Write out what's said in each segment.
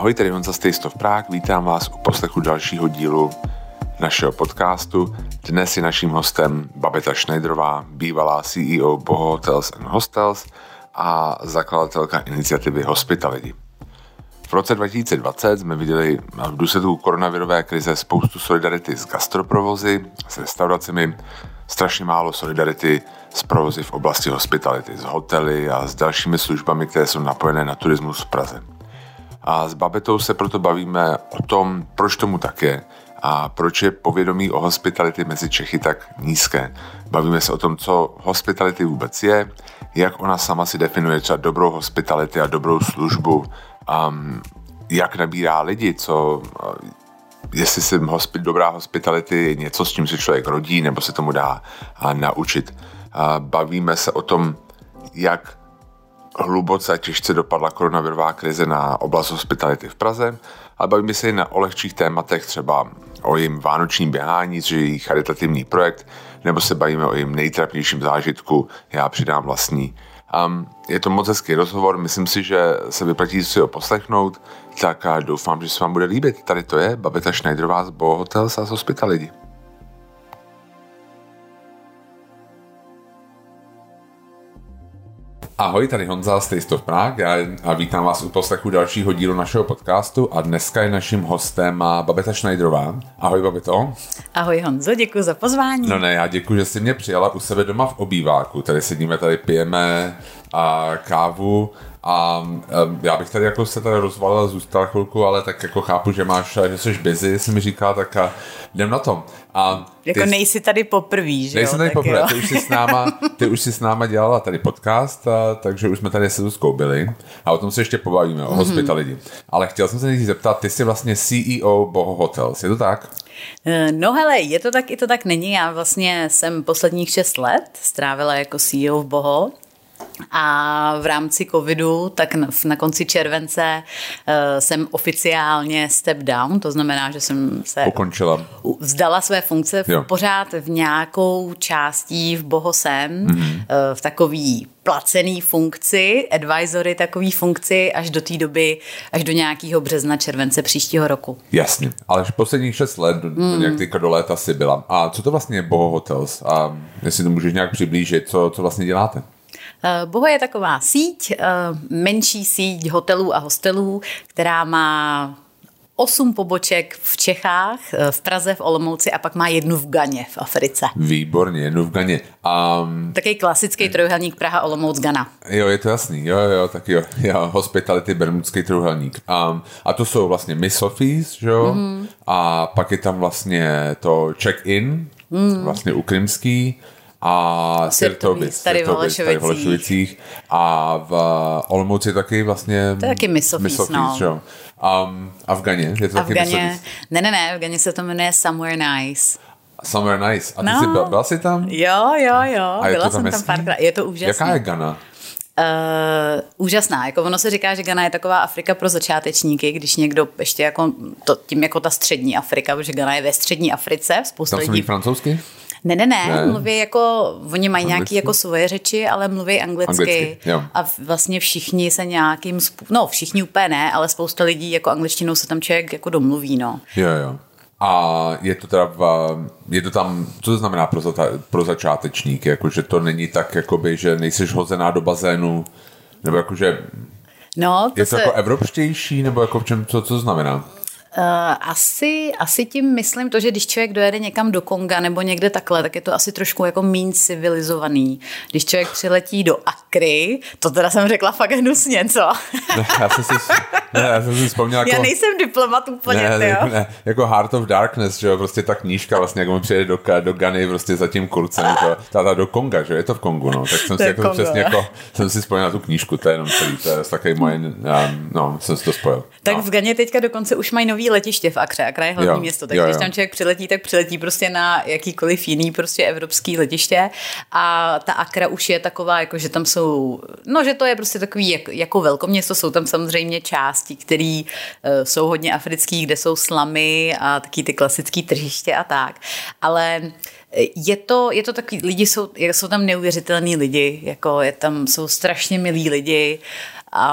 Ahoj, tady Honza Stejstov Prák, vítám vás u poslechu dalšího dílu našeho podcastu. Dnes je naším hostem Babeta Schneiderová, bývalá CEO Boho Hotels and Hostels a zakladatelka iniciativy Hospitality. V roce 2020 jsme viděli v důsledku koronavirové krize spoustu solidarity s gastroprovozy, s restauracemi, strašně málo solidarity s provozy v oblasti hospitality, s hotely a s dalšími službami, které jsou napojené na turismus v Praze. A s Babetou se proto bavíme o tom, proč tomu tak je a proč je povědomí o hospitality mezi Čechy tak nízké. Bavíme se o tom, co hospitality vůbec je, jak ona sama si definuje třeba dobrou hospitality a dobrou službu, um, jak nabírá lidi, co, jestli si hospit, dobrá hospitality je něco, s čím se člověk rodí, nebo se tomu dá a, naučit. A bavíme se o tom, jak hluboce a těžce dopadla koronavirová krize na oblast hospitality v Praze, ale bavíme se i na o lehčích tématech, třeba o jejím vánočním běhání, což je její charitativní projekt, nebo se bavíme o jejím nejtrapnějším zážitku, já přidám vlastní. Um, je to moc hezký rozhovor, myslím si, že se vyplatí si ho poslechnout, tak doufám, že se vám bude líbit. Tady to je Babeta Schneiderová z Bo Hotels a z Hospitality. Ahoj, tady Honza z Taste of Prague a vítám vás u poslechu dalšího dílu našeho podcastu a dneska je naším hostem Babeta Schneiderová. Ahoj Babeto. Ahoj Honzo, děkuji za pozvání. No ne, já děkuji, že jsi mě přijala u sebe doma v obýváku. Tady sedíme, tady pijeme a kávu a já bych tady jako se tady rozvalil, zůstal chvilku, ale tak jako chápu, že máš, že jsi busy, jsi mi říká, tak jdem na to. A jako ty, nejsi tady poprvý, že Nejsi tady poprvé, ty už, jsi s náma, ty už jsi s náma dělala tady podcast, a, takže už jsme tady se tu zkoubili a o tom se ještě pobavíme, o mm-hmm. hospitality. Ale chtěl jsem se nejdřív zeptat, ty jsi vlastně CEO Boho Hotels, je to tak? Eh, no hele, je to tak, i to tak není. Já vlastně jsem posledních šest let strávila jako CEO v Boho a v rámci covidu, tak na, na konci července uh, jsem oficiálně step down, to znamená, že jsem se Ukončila. vzdala své funkce v, pořád v nějakou částí v Bohosem, mm-hmm. uh, v takový placený funkci, advisory takový funkci až do té doby, až do nějakého března, července příštího roku. Jasně, ale v posledních šest let, mm. nějak teďka do léta si byla. A co to vlastně je Boho Hotels? A jestli to můžeš nějak přiblížit, co, co vlastně děláte? Eh, Boho je taková síť, eh, menší síť hotelů a hostelů, která má osm poboček v Čechách, eh, v Praze, v Olomouci a pak má jednu v Ganě v Africe. Výborně, jednu v Ganě. Um, Taký klasický trojuhelník Praha, Olomouc, Gana. Jo, je to jasný, jo, jo, tak jo, jo hospitality, bermudský trojuhelník. Um, a to jsou vlastně Miss že jo, mm-hmm. a pak je tam vlastně to check-in, mm. vlastně u Krymský, a Sirtovic, tady, tady v Holešovicích. A v Olomouci taky vlastně... To je taky Misofis, no. Um, a v Ganě? Je to a v Ganě, ne, ne, ne, v Ganě se to jmenuje Somewhere Nice. Somewhere Nice. A ty no. jsi byla, byla jsi tam? Jo, jo, jo. A byla tam jsem tam párkrát. Je to úžasné. Jaká je Gana? Uh, úžasná. Jako ono se říká, že Ghana je taková Afrika pro začátečníky, když někdo ještě jako to, tím jako ta střední Afrika, protože Ghana je ve střední Africe. Spousta Tam lidí... francouzsky? Ne, ne, ne, ne. mluví jako, oni mají nějaké jako svoje řeči, ale mluví anglicky. anglicky a vlastně všichni se nějakým, no všichni úplně ne, ale spousta lidí jako angličtinou se tam člověk jako domluví, no. Jo, jo. A je to teda, v, je to tam, co to znamená pro, za, pro začátečníky, jakože to není tak, jakoby, že nejseš hozená do bazénu, nebo jakože, no, to je to se... jako evropštější, nebo jako v čem, co, co to znamená? Uh, asi, asi tím myslím to, že když člověk dojede někam do Konga nebo někde takhle, tak je to asi trošku jako méně civilizovaný. Když člověk přiletí do Akry, to teda jsem řekla fakt hnusně, co? Ne, já jsem si, ne, já jsem si vzpomněl jako... Já nejsem diplomat úplně, ne, ne, ne, jako Heart of Darkness, že jo, prostě ta knížka vlastně, jak on přijede do, do Gany prostě za tím kurcem, to, táta do Konga, že je to v Kongu, no, tak jsem to si jako Kongo. přesně jako, jsem si vzpomněl tu knížku, to je jenom celý, to je takový moje, no, jsem si to spojil. Tak no. v Ganě teďka dokonce už mají nový letiště v Akře, Akra je hlavní jo, město, takže jo, jo. když tam člověk přiletí, tak přiletí prostě na jakýkoliv jiný prostě evropský letiště. A ta Akra už je taková, jako že tam jsou, no že to je prostě takový jako, jako velkoměsto, jsou tam samozřejmě části, které uh, jsou hodně africký, kde jsou slamy a taky ty klasické tržiště a tak, ale eh, je to, je to takový, lidi jsou, jsou tam neuvěřitelní lidi, jako je tam, jsou strašně milí lidi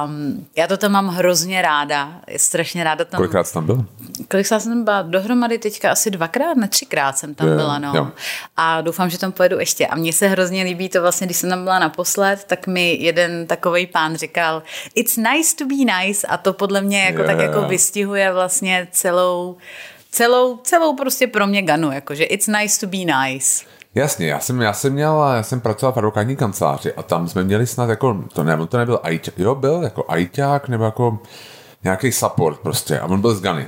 Um, já to tam mám hrozně ráda, strašně ráda tam. Kolikrát jsi tam byl? Kolikrát jsem byla dohromady teďka asi dvakrát, ne třikrát jsem tam je, byla, no. Jo. A doufám, že tam pojedu ještě. A mně se hrozně líbí to vlastně, když jsem tam byla naposled, tak mi jeden takový pán říkal, it's nice to be nice a to podle mě jako je, tak jako vystihuje vlastně celou celou, celou prostě pro mě Ganu, jakože it's nice to be nice. Jasně, já jsem, já jsem měl, já jsem pracoval v advokátní kanceláři a tam jsme měli snad jako, to ne, to nebyl ajťák, jo, byl jako ajťák nebo jako nějaký support prostě a on byl z Gany.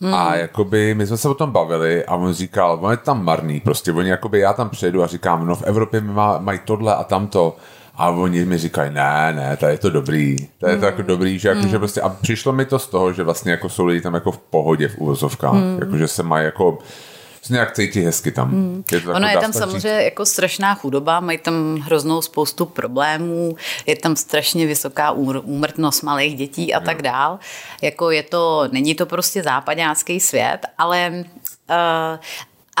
Hmm. A jakoby my jsme se o tom bavili a on říkal, on je tam marný, prostě oni jakoby já tam přejdu a říkám, no v Evropě má, mají tohle a tamto a oni mi říkají, ne, ne, to je to dobrý, to je to jako dobrý, že, jako, mm. že prostě, a přišlo mi to z toho, že vlastně jako jsou lidi tam jako v pohodě v úvozovkách, mm. jako že se mají jako, se nějak cítí hezky tam. Hmm. Je to ono je tam samozřejmě jako strašná chudoba, mají tam hroznou spoustu problémů, je tam strašně vysoká úmrtnost malých dětí a tak dál. Jako je to, není to prostě západňácký svět, ale Uh,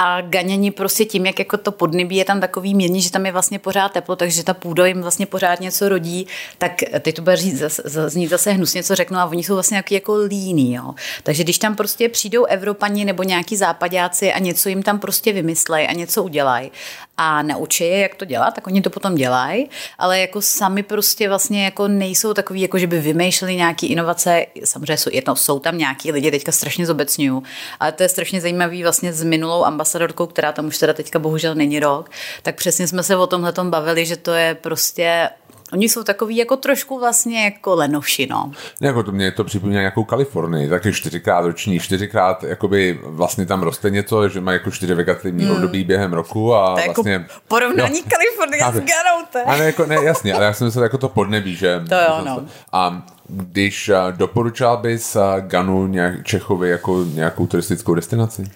a ganění prostě tím, jak jako to podnebí je tam takový mírný, že tam je vlastně pořád teplo, takže ta půda jim vlastně pořád něco rodí, tak teď to bude říct, znít zase hnusně, co řeknu, a oni jsou vlastně nějaký jako líní, jo. Takže když tam prostě přijdou Evropani nebo nějaký západáci a něco jim tam prostě vymyslej a něco udělají a naučí je, jak to dělat, tak oni to potom dělají, ale jako sami prostě vlastně jako nejsou takový, jako že by vymýšleli nějaký inovace, samozřejmě jsou, jedno, jsou tam nějaký lidi, teďka strašně zobecňuju, ale to je strašně zajímavý vlastně s minulou ambasadorkou, která tam už teda teďka bohužel není rok, tak přesně jsme se o tomhle bavili, že to je prostě Oni jsou takový jako trošku vlastně jako lenovši, no. Jako to mě to připomíná nějakou Kalifornii, taky čtyřikrát roční, čtyřikrát jakoby vlastně tam roste něco, že má jako čtyři vegetativní hmm. období během roku a to je jako vlastně... Jako porovnání Kalifornie s Ganou, to Ale jako, ne, jasně, ale já jsem myslel jako to podnebí, že... To jo, no. A když doporučal bys Ganu nějak Čechovi jako nějakou turistickou destinaci?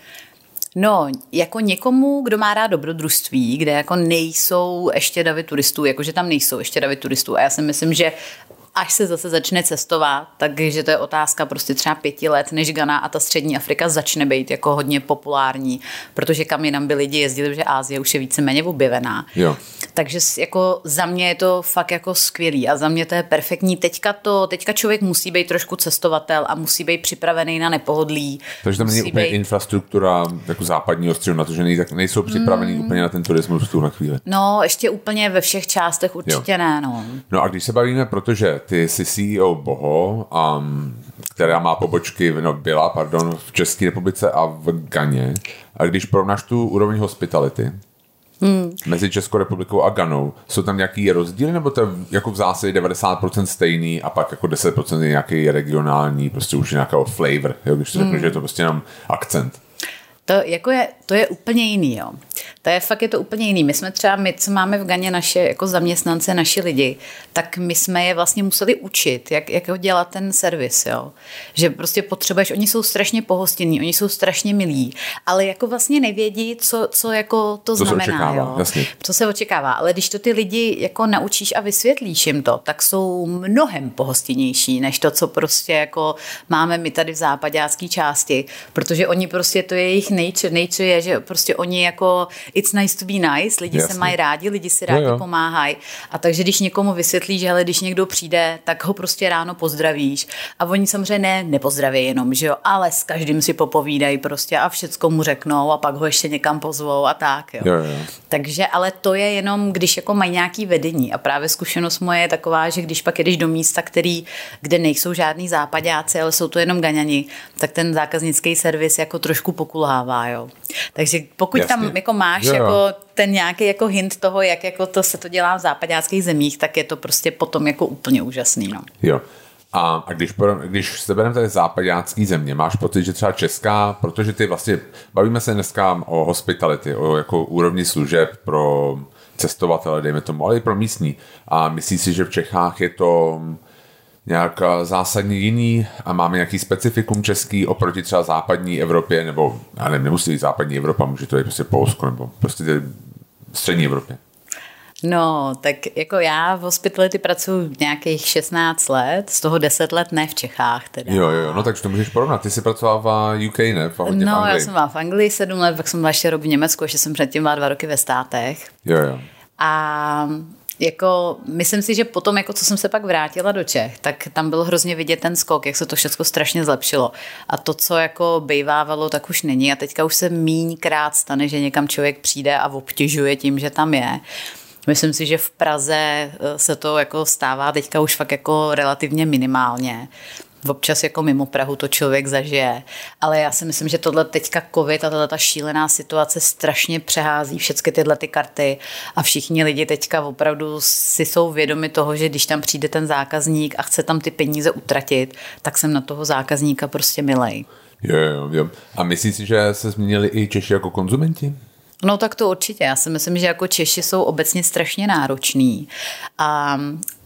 No, jako někomu, kdo má rád dobrodružství, kde jako nejsou ještě davy turistů, jakože tam nejsou ještě davy turistů. A já si myslím, že až se zase začne cestovat, takže to je otázka prostě třeba pěti let, než Ghana a ta střední Afrika začne být jako hodně populární, protože kam jinam by lidi jezdili, že Ázie už je víceméně objevená. Jo. Takže jako za mě je to fakt jako skvělý a za mě to je perfektní. Teďka to, teďka člověk musí být trošku cestovatel a musí být připravený na nepohodlí. Takže tam není úplně být... infrastruktura jako západního středu na to, že nejsou připravení mm. úplně na ten turismus v tuhle chvíli. No, ještě úplně ve všech částech určitě jo. ne. No. no a když se bavíme, protože ty jsi CEO Boho, um, která má pobočky, no byla, pardon, v České republice a v Ganě. A když porovnáš tu úroveň hospitality, Hmm. Mezi Českou republikou a Ganou. Jsou tam nějaký rozdíly, nebo to je jako v zásadě 90% stejný a pak jako 10% je nějaký regionální, prostě už nějakého flavor, jo, když to řeknu, hmm. že je to prostě jenom akcent. To, jako je, to je úplně jiný, jo. To je fakt je to úplně jiný. My jsme třeba, my, co máme v Ganě naše jako zaměstnance, naši lidi, tak my jsme je vlastně museli učit, jak, jak dělat ten servis, jo. Že prostě potřebuješ, oni jsou strašně pohostinní, oni jsou strašně milí, ale jako vlastně nevědí, co, co jako to, to znamená, se očekává, jo. Jasně. Co se očekává, ale když to ty lidi jako naučíš a vysvětlíš jim to, tak jsou mnohem pohostinnější, než to, co prostě jako máme my tady v západácké části, protože oni prostě, to je jejich nature, nature je, že prostě oni jako it's nice to be nice, lidi Jasně. se mají rádi, lidi si rádi pomáhají. A takže když někomu vysvětlíš, že ale když někdo přijde, tak ho prostě ráno pozdravíš. A oni samozřejmě ne, nepozdraví jenom, že jo, ale s každým si popovídají prostě a všecko mu řeknou a pak ho ještě někam pozvou a tak, jo. jo, jo. Takže, ale to je jenom, když jako mají nějaký vedení a právě zkušenost moje je taková, že když pak jedeš do místa, který, kde nejsou žádný západáci, ale jsou to jenom gaňani, tak ten zákaznický servis jako trošku pokulhává, jo. Takže pokud Jasně. tam jako máš jo. jako ten nějaký jako hint toho, jak jako to se to dělá v západáckých zemích, tak je to prostě potom jako úplně úžasný. No. Jo. A, a když, když se bereme tady západácký země, máš pocit, že třeba česká, protože ty vlastně, bavíme se dneska o hospitality, o jako úrovni služeb pro cestovatele, dejme tomu, ale i pro místní. A myslíš si, že v Čechách je to nějak eh, zásadně jiný a máme nějaký specifikum český oproti třeba západní Evropě, nebo já nevím, nemusí být západní Evropa, může to být prostě Polsko, nebo prostě střední Evropě. No, tak jako já v hospitality pracuji nějakých 16 let, z toho 10 let ne v Čechách teda. Jo, jo, no takže to můžeš porovnat. Ty jsi pracovala v UK, ne? V no, v já jsem byla v Anglii 7 let, pak jsem byla ještě rok v Německu, ještě jsem předtím byla dva roky ve státech. Jo, jo. A jako, myslím si, že potom, jako co jsem se pak vrátila do Čech, tak tam byl hrozně vidět ten skok, jak se to všechno strašně zlepšilo. A to, co jako bejvávalo, tak už není. A teďka už se míňkrát stane, že někam člověk přijde a obtěžuje tím, že tam je. Myslím si, že v Praze eh, se to jako stává teďka už fakt jako relativně minimálně občas jako mimo Prahu to člověk zažije. Ale já si myslím, že tohle teďka covid a tato ta šílená situace strašně přehází všechny tyhle ty karty a všichni lidi teďka opravdu si jsou vědomi toho, že když tam přijde ten zákazník a chce tam ty peníze utratit, tak jsem na toho zákazníka prostě milej. Jo, jo, jo. A myslíš si, že se změnili i Češi jako konzumenti? No tak to určitě. Já si myslím, že jako Češi jsou obecně strašně nároční. A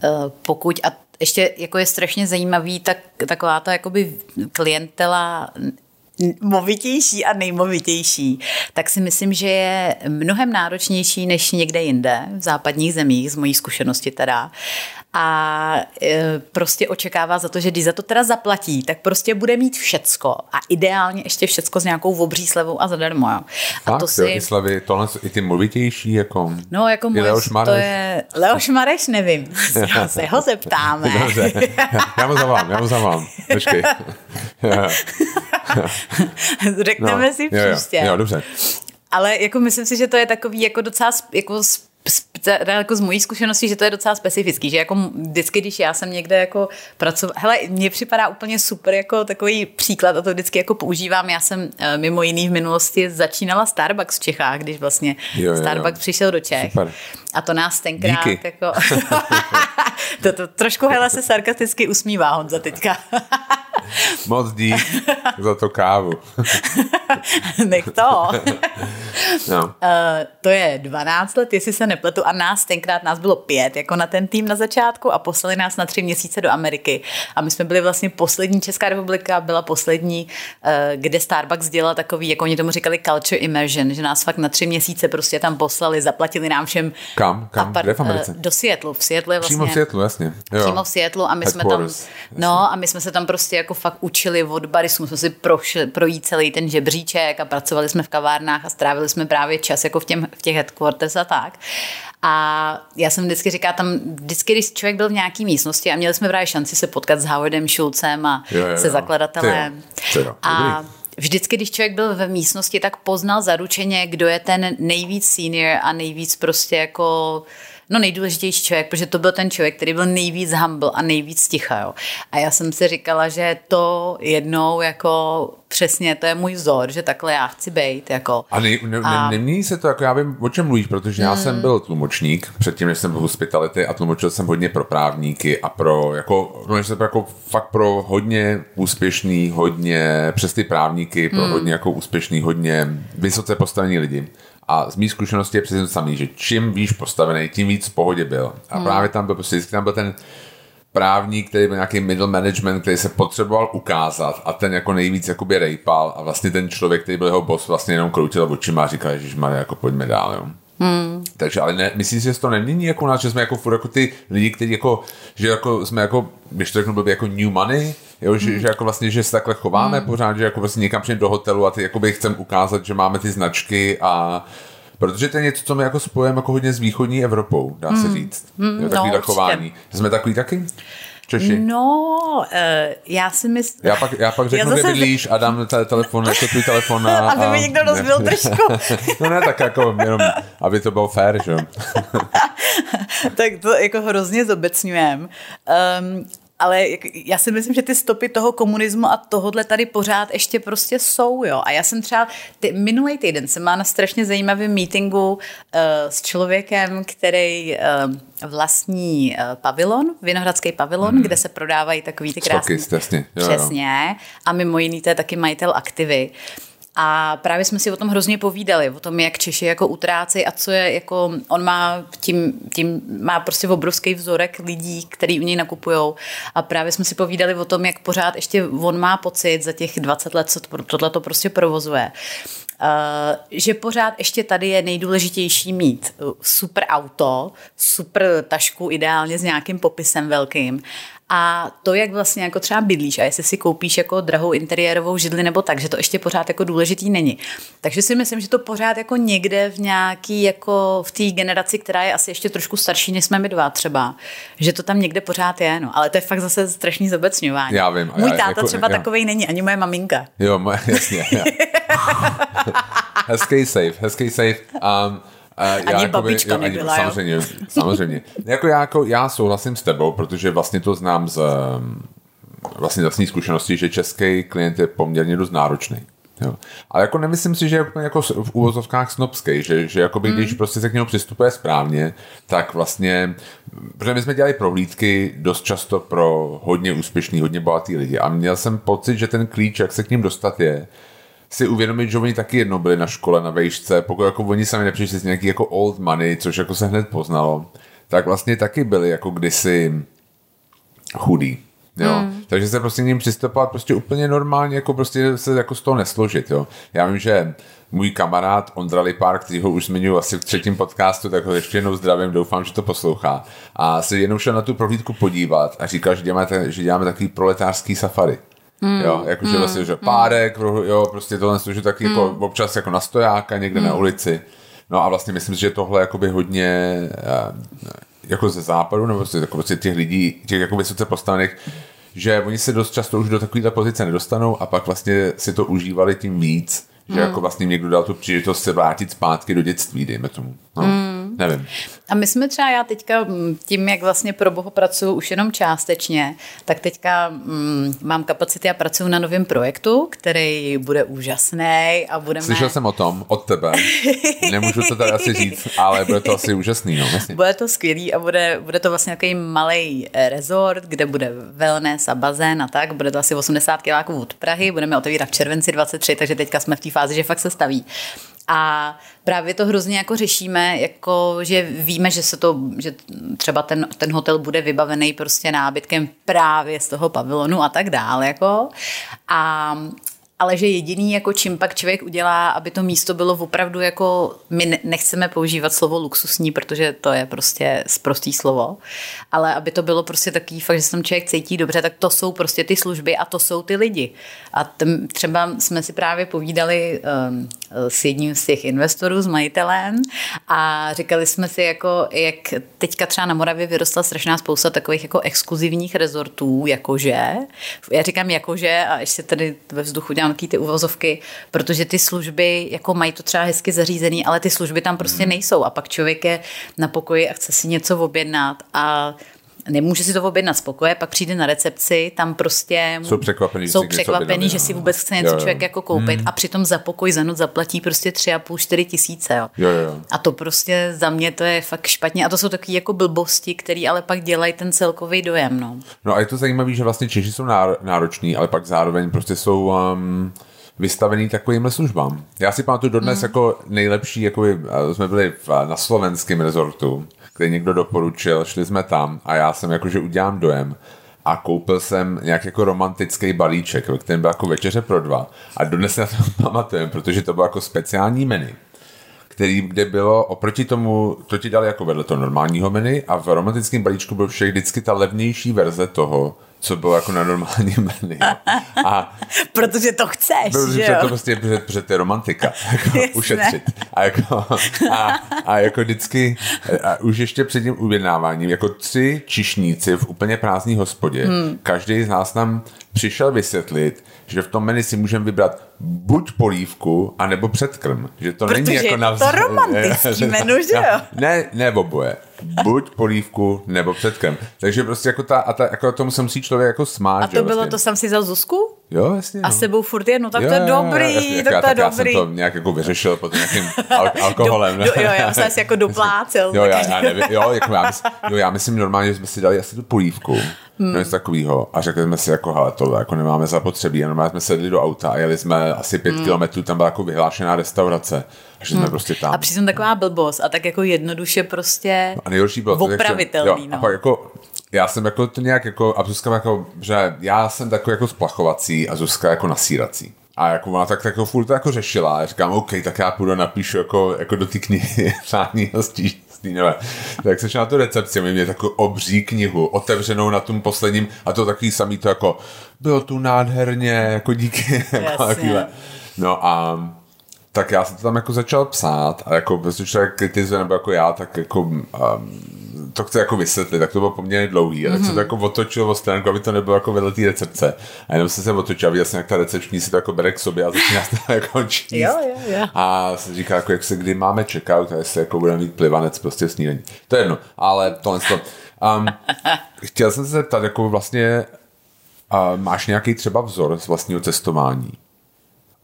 e, pokud, a ještě jako je strašně zajímavý, tak taková ta jakoby klientela movitější a nejmovitější, tak si myslím, že je mnohem náročnější než někde jinde, v západních zemích, z mojí zkušenosti teda a e, prostě očekává za to, že když za to teda zaplatí, tak prostě bude mít všecko a ideálně ještě všecko s nějakou obří slevou a zadarmo. Jo. Fakt, a to si... Jo, i slavy, tohle i ty movitější, jako... No, jako můj, Leoš Mareš. to je... Leoš Mareš, nevím. Já se ho zeptáme. Dobře. Já mu zavolám, já mu zavolám. Počkej. Řekneme no, si příště. Jo, jo, dobře. Ale jako myslím si, že to je takový jako docela jako jako z mojí zkušenosti, že to je docela specifický, že jako vždycky, když já jsem někde jako pracoval, hele, mně připadá úplně super jako takový příklad a to vždycky jako používám, já jsem eh, mimo jiný v minulosti začínala Starbucks v Čechách, když vlastně jo, jo, Starbucks jo. přišel do Čech. Super. A to nás tenkrát Díky. jako... to, to, trošku hele se sarkasticky usmívá Honza teďka. Moc dík za to kávu. Nech to. no. uh, to je 12 let, jestli se nepletu, a nás tenkrát, nás bylo pět, jako na ten tým na začátku a poslali nás na tři měsíce do Ameriky. A my jsme byli vlastně poslední, Česká republika byla poslední, uh, kde Starbucks dělal takový, jako oni tomu říkali culture immersion, že nás fakt na tři měsíce prostě tam poslali, zaplatili nám všem. Kam? Kam? Apart, Kde v Americe? Uh, do Seattle. V Seattle je vlastně. Přímo v Seattle, jasně. Jo. Přímo v Seattle a my jsme tam, no a my jsme se tam prostě jako fakt učili od baristů, jsme si prošli, projít celý ten žebříček a pracovali jsme v kavárnách a strávili jsme právě čas jako v, těm, v těch headquarters a tak. A já jsem vždycky říkala, tam vždycky, když člověk byl v nějaké místnosti a měli jsme právě šanci se potkat s Howardem Schulzem a jo, jo, se zakladatelem. Jo. Jo. A vždycky, když člověk byl ve místnosti, tak poznal zaručeně, kdo je ten nejvíc senior a nejvíc prostě jako no nejdůležitější člověk, protože to byl ten člověk, který byl nejvíc humble a nejvíc ticha. Jo. A já jsem si říkala, že to jednou jako přesně, to je můj vzor, že takhle já chci být. Jako. A, ne, ne, a... nemění se to, jako já vím, o čem mluvíš, protože já jsem hmm. byl tlumočník předtím, než jsem byl hospitality a tlumočil jsem hodně pro právníky a pro, jako, jako fakt pro hodně úspěšný, hodně přes ty právníky, pro hmm. hodně jako úspěšný, hodně vysoce postavení lidi. A z mých zkušenosti je přesně to samé, že čím víš postavený, tím víc v pohodě byl. A hmm. právě tam byl, prostě tam byl ten právník, který byl nějaký middle management, který se potřeboval ukázat a ten jako nejvíc jakoby rejpal a vlastně ten člověk, který byl jeho boss, vlastně jenom kroutil očima a říkal, že jako pojďme dál, jo. Hmm. Takže ale ne, myslím si, že to nemění jako nás, že jsme jako furt jako ty lidi, kteří jako, že jako jsme jako, když to řeknu, byl jako new money, jo, že, hmm. že, jako vlastně, že se takhle chováme hmm. pořád, že jako vlastně někam přijde do hotelu a ty jakoby chcem ukázat, že máme ty značky a Protože to je něco, co my jako spojujeme jako hodně s východní Evropou, dá se hmm. říct. Hmm. Jo, takový no, chování. Jsme takový taky? Češi? No, uh, já si myslím... Já pak, já pak řeknu, já zase... kde bydlíš a dám te- telefon, jako tvůj telefon. A, aby mi někdo rozbil trošku. no ne, tak jako jenom, aby to bylo fair, že tak to jako hrozně zobecňujem. Um, ale já si myslím, že ty stopy toho komunismu a tohodle tady pořád ještě prostě jsou, jo. A já jsem třeba, ty, minulý týden jsem má na strašně zajímavém meetingu uh, s člověkem, který uh, vlastní uh, pavilon, Vinohradský pavilon, hmm. kde se prodávají takový ty krásné... Stoky, Jo, Přesně. Jo. A mimo jiný to je taky majitel aktivy. A právě jsme si o tom hrozně povídali, o tom, jak Češi jako utrácejí a co je jako, on má tím, tím má prostě obrovský vzorek lidí, který u něj nakupují. A právě jsme si povídali o tom, jak pořád ještě on má pocit za těch 20 let, co tohle to prostě provozuje, Uh, že pořád ještě tady je nejdůležitější mít super auto, super tašku, ideálně s nějakým popisem velkým A to, jak vlastně jako třeba bydlíš a jestli si koupíš jako drahou interiérovou židli nebo tak, že to ještě pořád jako důležitý není. Takže si myslím, že to pořád jako někde v nějaký jako v té generaci, která je asi ještě trošku starší, než jsme my dva třeba, že to tam někde pořád je, no. Ale to je fakt zase strašný zobecňování. Já vím. Můj já, táta jako, třeba já. takovej není, ani moje maminka. Jo, moje, jasně. hezký safe, hezký safe. Um, já ani jakoby, babička jo, nebyla, ani, samozřejmě, samozřejmě. jako já, jako, já souhlasím s tebou, protože vlastně to znám z vlastně vlastní zkušenosti, že český klient je poměrně dost náročný. Jo. Ale jako nemyslím si, že je úplně jako v úvozovkách snobský, že, že jakoby, mm. když prostě se k němu přistupuje správně, tak vlastně, protože my jsme dělali prohlídky dost často pro hodně úspěšný, hodně bohatý lidi a měl jsem pocit, že ten klíč, jak se k ním dostat je, si uvědomit, že oni taky jednou byli na škole na vejšce, pokud jako oni sami nepřišli z nějaký jako old money, což jako se hned poznalo, tak vlastně taky byli jako kdysi chudí. Jo. Hmm. Takže se prostě k ním přistupovat prostě úplně normálně, jako prostě se jako z toho nesložit. Jo. Já vím, že můj kamarád Ondra Lipár, který ho už zmiňuji asi v třetím podcastu, tak ho ještě jednou zdravím, doufám, že to poslouchá. A se jednou šel na tu prohlídku podívat a říkal, že děláme, že děláme takový proletářský safari. Mm. Jo, jakože mm. vlastně, že párek, mm. jo, prostě tohle že taky mm. jako občas jako na stojáka někde mm. na ulici. No a vlastně myslím si, že tohle jakoby hodně eh, jako ze západu, nebo prostě, jako prostě těch lidí, těch jako vysoce postavených, že oni se dost často už do takovéhle pozice nedostanou a pak vlastně si to užívali tím víc, že mm. jako vlastně někdo dal tu příležitost se vrátit zpátky do dětství, dejme tomu. No. Mm. Nevím. A my jsme třeba, já teďka tím, jak vlastně pro Boho pracuji už jenom částečně, tak teďka mm, mám kapacity a pracuji na novém projektu, který bude úžasný a budeme... Slyšel jsem o tom od tebe. Nemůžu to tady asi říct, ale bude to asi úžasný. No. Bude to skvělý a bude, bude to vlastně takový malý resort, kde bude wellness a bazén a tak. Bude to asi 80 kiláků od Prahy, budeme otevírat v červenci 23, takže teďka jsme v té fázi, že fakt se staví. A právě to hrozně jako řešíme, jako že víme, že se to, že třeba ten, ten hotel bude vybavený prostě nábytkem právě z toho pavilonu a tak dále, jako. A ale že jediný, jako čím pak člověk udělá, aby to místo bylo opravdu jako, my nechceme používat slovo luxusní, protože to je prostě zprostý slovo, ale aby to bylo prostě takový fakt, že se tam člověk cítí dobře, tak to jsou prostě ty služby a to jsou ty lidi. A t- třeba jsme si právě povídali um, s jedním z těch investorů, s majitelem a říkali jsme si, jako, jak teďka třeba na Moravě vyrostla strašná spousta takových jako exkluzivních rezortů, jakože, já říkám jakože a ještě tady ve vzduchu dělám nějaký ty uvozovky, protože ty služby jako mají to třeba hezky zařízený, ale ty služby tam prostě hmm. nejsou a pak člověk je na pokoji a chce si něco objednat a nemůže si to objednat z pokoje, pak přijde na recepci, tam prostě jsou překvapený, jsou překvapený že si vůbec chce něco jo, jo. člověk jako koupit hmm. a přitom za pokoj za noc zaplatí prostě tři a půl, čtyři tisíce. Jo. Jo, jo. A to prostě za mě to je fakt špatně a to jsou takové jako blbosti, které ale pak dělají ten celkový dojem. No. no a je to zajímavé, že vlastně Češi jsou nároční, ale pak zároveň prostě jsou um, vystavený takovýmhle službám. Já si pamatuju dodnes mm. jako nejlepší, jako jsme byli na slovenském rezortu, kde někdo doporučil, šli jsme tam a já jsem jakože udělám dojem a koupil jsem nějak jako romantický balíček, který byl jako večeře pro dva. A dodnes na to pamatujem, protože to bylo jako speciální menu který, kde bylo oproti tomu, to ti dali jako vedle toho normálního menu a v romantickém balíčku byl všech vždycky ta levnější verze toho, co bylo jako na normálním menu. A, protože to chceš, protože že jo? to prostě, protože, protože to je romantika, jako ušetřit. A jako, a, a jako vždycky, a už ještě před tím uvědnáváním, jako tři čišníci v úplně prázdné hospodě, hmm. každý z nás nám přišel vysvětlit, že v tom menu si můžeme vybrat buď polívku, anebo předkrm. Že to Protože není jako na... to romantický menu, že jo? Ne, ne oboje. Buď polívku, nebo předkrm. Takže prostě jako ta, a ta, jako tomu se musí člověk jako smát. A to bylo, vlastně. to jsem si vzal Zuzku? Jo, jasně. A no. sebou furt jedno, tak jo, to je dobrý, jasně, tak, já, to je tak dobrý. Já jsem to nějak jako vyřešil pod nějakým al- alkoholem. do, do, jo, já jsem si jako doplácel. jo, já, já nevím, jo, jako já, myslím, jo, já myslím normálně, že jsme si dali asi tu polívku hmm. něco takového. A řekli jsme si, jako, hele, to jako nemáme zapotřebí. A normálně jsme sedli do auta a jeli jsme asi pět hmm. kilometrů, tam byla jako vyhlášená restaurace. A že jsme hmm. prostě tam. A přitom taková blbost a tak jako jednoduše prostě no a nejhorší bylo, opravitelný. Jo, no. A pak jako já jsem jako to nějak jako, a Zuzka jako, že já jsem takový jako splachovací a Zuzka jako nasírací. A jako ona tak, jako furt to jako řešila. A říkám, OK, tak já půjdu a napíšu jako, jako do té knihy přání Stínové. Tak seš na tu recepci, my měli takovou obří knihu, otevřenou na tom posledním, a to takový samý to jako, bylo tu nádherně, jako díky. Jako no a tak já jsem to tam jako začal psát a jako prostě člověk kritizuje nebo jako já, tak jako um, to chce jako vysvětlit, tak to bylo poměrně dlouhý. A tak mm-hmm. se to mhm. jako otočil o stránku, aby to nebylo jako vedle té recepce. A jenom jsem se otočil a viděl jsem, jak ta recepční si to jako bere k sobě a začíná se to jako číst. Jo, jo, jo. A se říká, jako, jak se kdy máme čekat, a jestli jako budeme mít plivanec prostě snídaní. To je jedno, ale tohle to. Um, chtěl jsem se zeptat, jako vlastně uh, máš nějaký třeba vzor z vlastního cestování?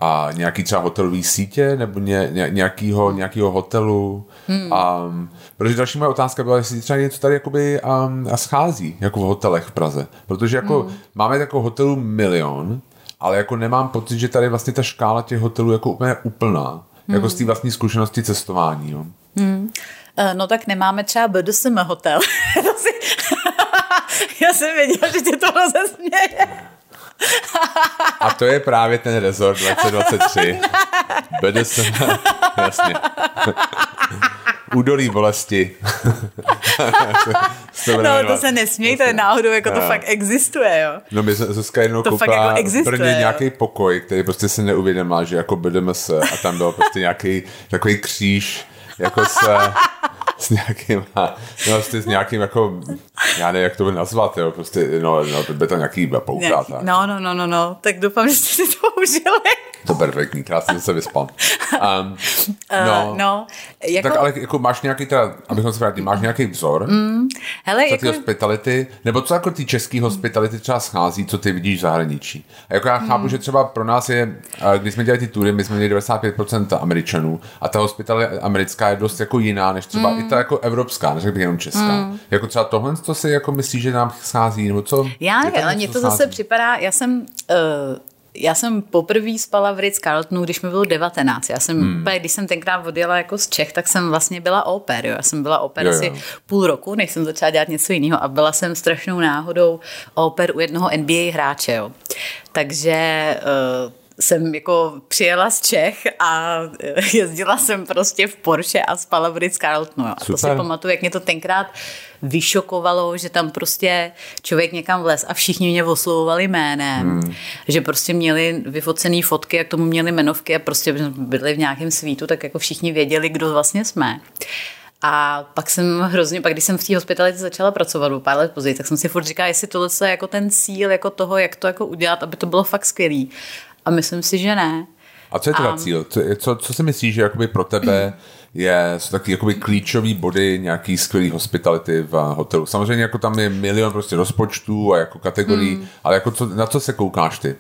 A nějaký třeba hotelový sítě nebo ně, ně, nějakýho, nějakýho hotelu. Hmm. Um, protože další moje otázka byla, jestli třeba něco tady jakoby um, schází, jako v hotelech v Praze. Protože jako hmm. máme jako hotelu milion, ale jako nemám pocit, že tady vlastně ta škála těch hotelů jako úplně úplná. Hmm. Jako z té vlastní zkušenosti cestování. Jo. Hmm. Uh, no tak nemáme třeba BDSM hotel. Já jsem věděla, že tě to rozesměje. A to je právě ten rezort 2023. BDSM, jasně. Údolí bolesti. no, to se nesměj, to je náhodou, jako to fakt existuje, jo. No, my Zuzka jednou to koupila jako existuje, Brně nějaký pokoj, který prostě si neuvědomila, že jako BDMS a tam byl prostě nějaký takový kříž, jako se s nějakým, no, prostě s nějakým jako, já nevím, jak to by nazvat, jo, prostě, no, no to by to nějaký poukát. No, no, no, no, no, tak doufám, že jste si to užili. To perfektní, krásně se vyspal. Um, no, uh, no jako... Tak ale jako máš nějaký teda, abychom se vrátili, máš nějaký vzor? Mm, hele, co jako... ty hospitality, nebo co jako ty český hospitality třeba schází, co ty vidíš v zahraničí? A jako já chápu, mm. že třeba pro nás je, když jsme dělali ty tury, my jsme měli 95% Američanů a ta hospitalita americká je dost jako jiná, než třeba mm. i ta jako evropská, než bych jenom česká. Mm. Jako třeba tohle, co si jako myslíš, že nám schází, nebo co? Já nevím, ale mně to zase připadá, já jsem uh, já jsem poprvé spala v Ritz Carltonu, když mi bylo 19. Já jsem, hmm. když jsem tenkrát odjela jako z Čech, tak jsem vlastně byla oper. Já jsem byla oper asi půl roku, než jsem začala dělat něco jiného a byla jsem strašnou náhodou oper u jednoho NBA hráče. Jo. Takže uh, jsem jako přijela z Čech a jezdila jsem prostě v Porsche a spala v Ritz Carltonu. A to si pamatuju, jak mě to tenkrát vyšokovalo, že tam prostě člověk někam vlez a všichni mě oslovovali jménem, hmm. že prostě měli vyfocené fotky, jak tomu měli jmenovky a prostě byli v nějakém svítu, tak jako všichni věděli, kdo vlastně jsme. A pak jsem hrozně, pak když jsem v té hospitalitě začala pracovat o pár let později, tak jsem si furt říkala, jestli tohle je jako ten cíl jako toho, jak to jako udělat, aby to bylo fakt skvělý. A myslím si, že ne. A co je teda a... cíl? Co, co, co si myslíš, že jakoby pro tebe je, jsou taky jakoby klíčový body nějaký skvělý hospitality v hotelu. Samozřejmě jako tam je milion prostě rozpočtů a jako kategorií, hmm. ale jako co, na co se koukáš ty?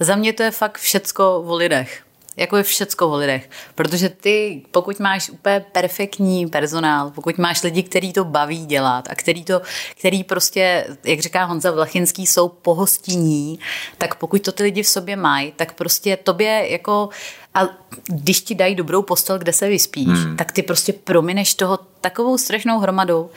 Za mě to je fakt všecko o lidech. Jako je všecko o lidech. Protože ty, pokud máš úplně perfektní personál, pokud máš lidi, který to baví dělat a který to, který prostě, jak říká Honza Vlachinský, jsou pohostinní, tak pokud to ty lidi v sobě mají, tak prostě tobě jako a když ti dají dobrou postel, kde se vyspíš, hmm. tak ty prostě promineš toho takovou strašnou hromadou.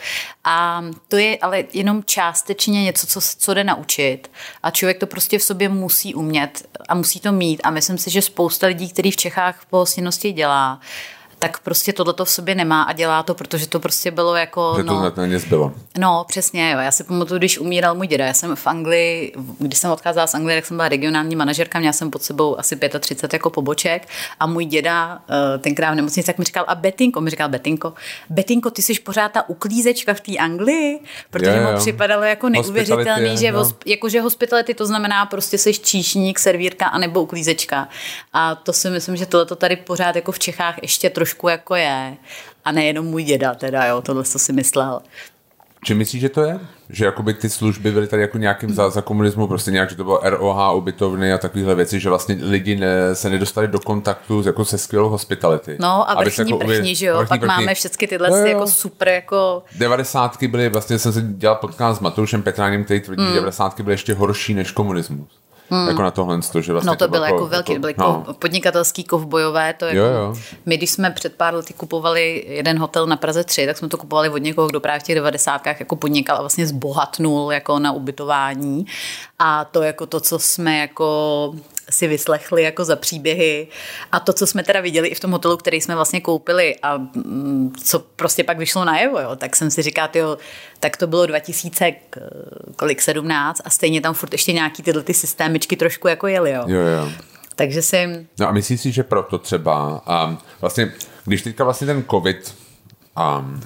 A to je ale jenom částečně něco, co, co jde naučit. A člověk to prostě v sobě musí umět a musí to mít. A myslím si, že spousta lidí, kteří v Čechách v pohostinnosti dělá, tak prostě tohle to v sobě nemá a dělá to, protože to prostě bylo jako... Že to no, na zbylo. No, přesně, jo. Já si pamatuju, když umíral můj děda. Já jsem v Anglii, když jsem odcházela z Anglie, tak jsem byla regionální manažerka, měla jsem pod sebou asi 35 jako poboček a můj děda eh, tenkrát v nemocnici tak mi říkal, a Betinko, mi říkal Betinko, Betinko, ty jsi pořád ta uklízečka v té Anglii, protože jo. mu připadalo jako neuvěřitelný, že, no. jako, že hospitality to znamená prostě jsi číšník, servírka a nebo uklízečka. A to si myslím, že tohle to tady pořád jako v Čechách ještě trošku trošku jako je. A nejenom můj děda teda, jo, tohle co si myslel. Či myslíš, že to je? Že jakoby ty služby byly tady jako nějakým za, za komunismu, prostě nějak, že to bylo ROH, ubytovny a takovéhle věci, že vlastně lidi ne, se nedostali do kontaktu jako se skvělou hospitality. No a vrchní jako, prchní, že jo, pak prchní. máme všechny tyhle no, jako super jako... Devadesátky byly, vlastně jsem si dělal podcast s Matoušem Petránem, který tvrdí, mm. devadesátky byly ještě horší než komunismus. Hmm. Jako na tohle, že vlastně No to bylo jako, jako velký, to byly no. podnikatelský kovbojové, to jako, jo, jo. my když jsme před pár lety kupovali jeden hotel na Praze 3, tak jsme to kupovali od někoho, kdo právě v těch 90. jako podnikal a vlastně zbohatnul jako na ubytování a to jako to, co jsme jako si vyslechli jako za příběhy a to, co jsme teda viděli i v tom hotelu, který jsme vlastně koupili a mm, co prostě pak vyšlo najevo, jo, tak jsem si říkal, jo, tak to bylo 2000, kolik, 17 a stejně tam furt ještě nějaký tyhle ty systémičky trošku jako jeli, jo. jo, jo. Takže si... No a myslíš si, že proto třeba, um, vlastně, když teďka vlastně ten covid um,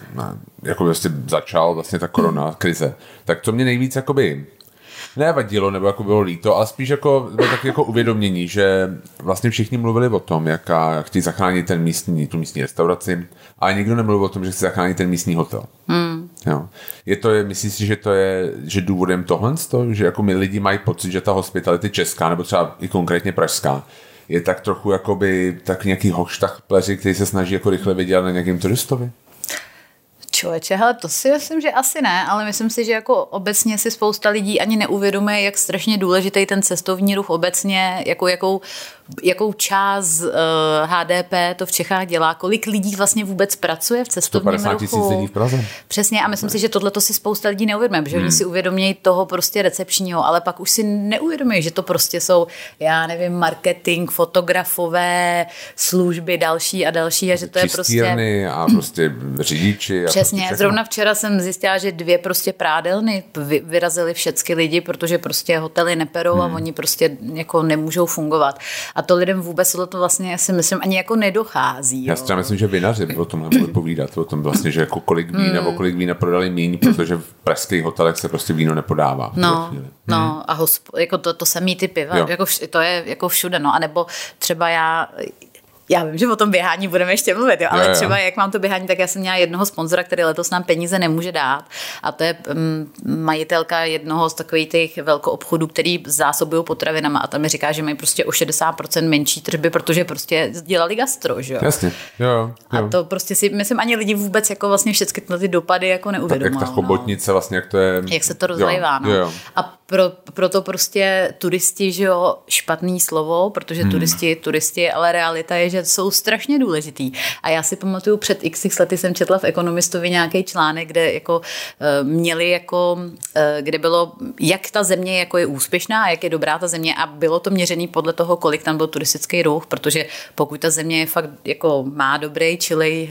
jako vlastně začal vlastně ta korona krize, tak co mě nejvíc jakoby nevadilo, nebo jako bylo líto, ale spíš jako bylo tak jako uvědomění, že vlastně všichni mluvili o tom, jaká chtějí zachránit ten místní, tu místní restauraci, ale nikdo nemluvil o tom, že chce zachránit ten místní hotel. Hmm. Jo. Je to, myslíš si, že to je, že důvodem tohle, že jako my lidi mají pocit, že ta hospitality česká, nebo třeba i konkrétně pražská, je tak trochu jakoby tak nějaký hoštach pleři, který se snaží jako rychle vydělat na nějakým turistovi? Člověče, hele, to si myslím, že asi ne, ale myslím si, že jako obecně si spousta lidí ani neuvědomuje, jak strašně důležitý ten cestovní ruch obecně, jako jakou jakou část uh, eh, HDP to v Čechách dělá, kolik lidí vlastně vůbec pracuje v cestovním 150 ruchu. tisíc lidí v Praze. Přesně a myslím ne. si, že tohle to si spousta lidí neuvědomuje, protože hmm. oni si uvědomějí toho prostě recepčního, ale pak už si neuvědomují, že to prostě jsou, já nevím, marketing, fotografové, služby další a další a že to je prostě... a prostě řidiči. Přesně, a prostě zrovna včera jsem zjistila, že dvě prostě prádelny vyrazily všechny lidi, protože prostě hotely neperou hmm. a oni prostě jako nemůžou fungovat. A to lidem vůbec to vlastně, já si myslím, ani jako nedochází. Jo. Já si třeba myslím, že vinaři o tom nemohli povídat, o tom vlastně, že jako kolik vína, mm. nebo kolik vína prodali míň, protože v pražských hotelech se prostě víno nepodává. No, no hmm. a hosp- jako to, to samý ty piva, jako vš- to je jako všude, no, a nebo třeba já, já vím, že o tom běhání budeme ještě mluvit, jo, ale jo, jo. třeba jak mám to běhání, tak já jsem měla jednoho sponzora, který letos nám peníze nemůže dát a to je um, majitelka jednoho z takových těch velkoobchodů, který zásobují potravinama a tam mi říká, že mají prostě o 60% menší tržby, protože prostě dělali gastro, že jo. Jasně, jo, jo. A to prostě si, myslím, ani lidi vůbec jako vlastně všechny ty dopady jako neuvědomují. Tak jak ta chobotnice no. vlastně, jak to je. Jak se to rozlejvá, no. Jo. A pro, proto prostě turisti, že jo, špatný slovo, protože hmm. turisti, turisti, ale realita je, že jsou strašně důležitý. A já si pamatuju, před x lety jsem četla v Ekonomistovi nějaký článek, kde jako uh, měli jako, uh, kde bylo, jak ta země jako je úspěšná a jak je dobrá ta země a bylo to měřený podle toho, kolik tam byl turistický ruch, protože pokud ta země je fakt jako má dobrý, čili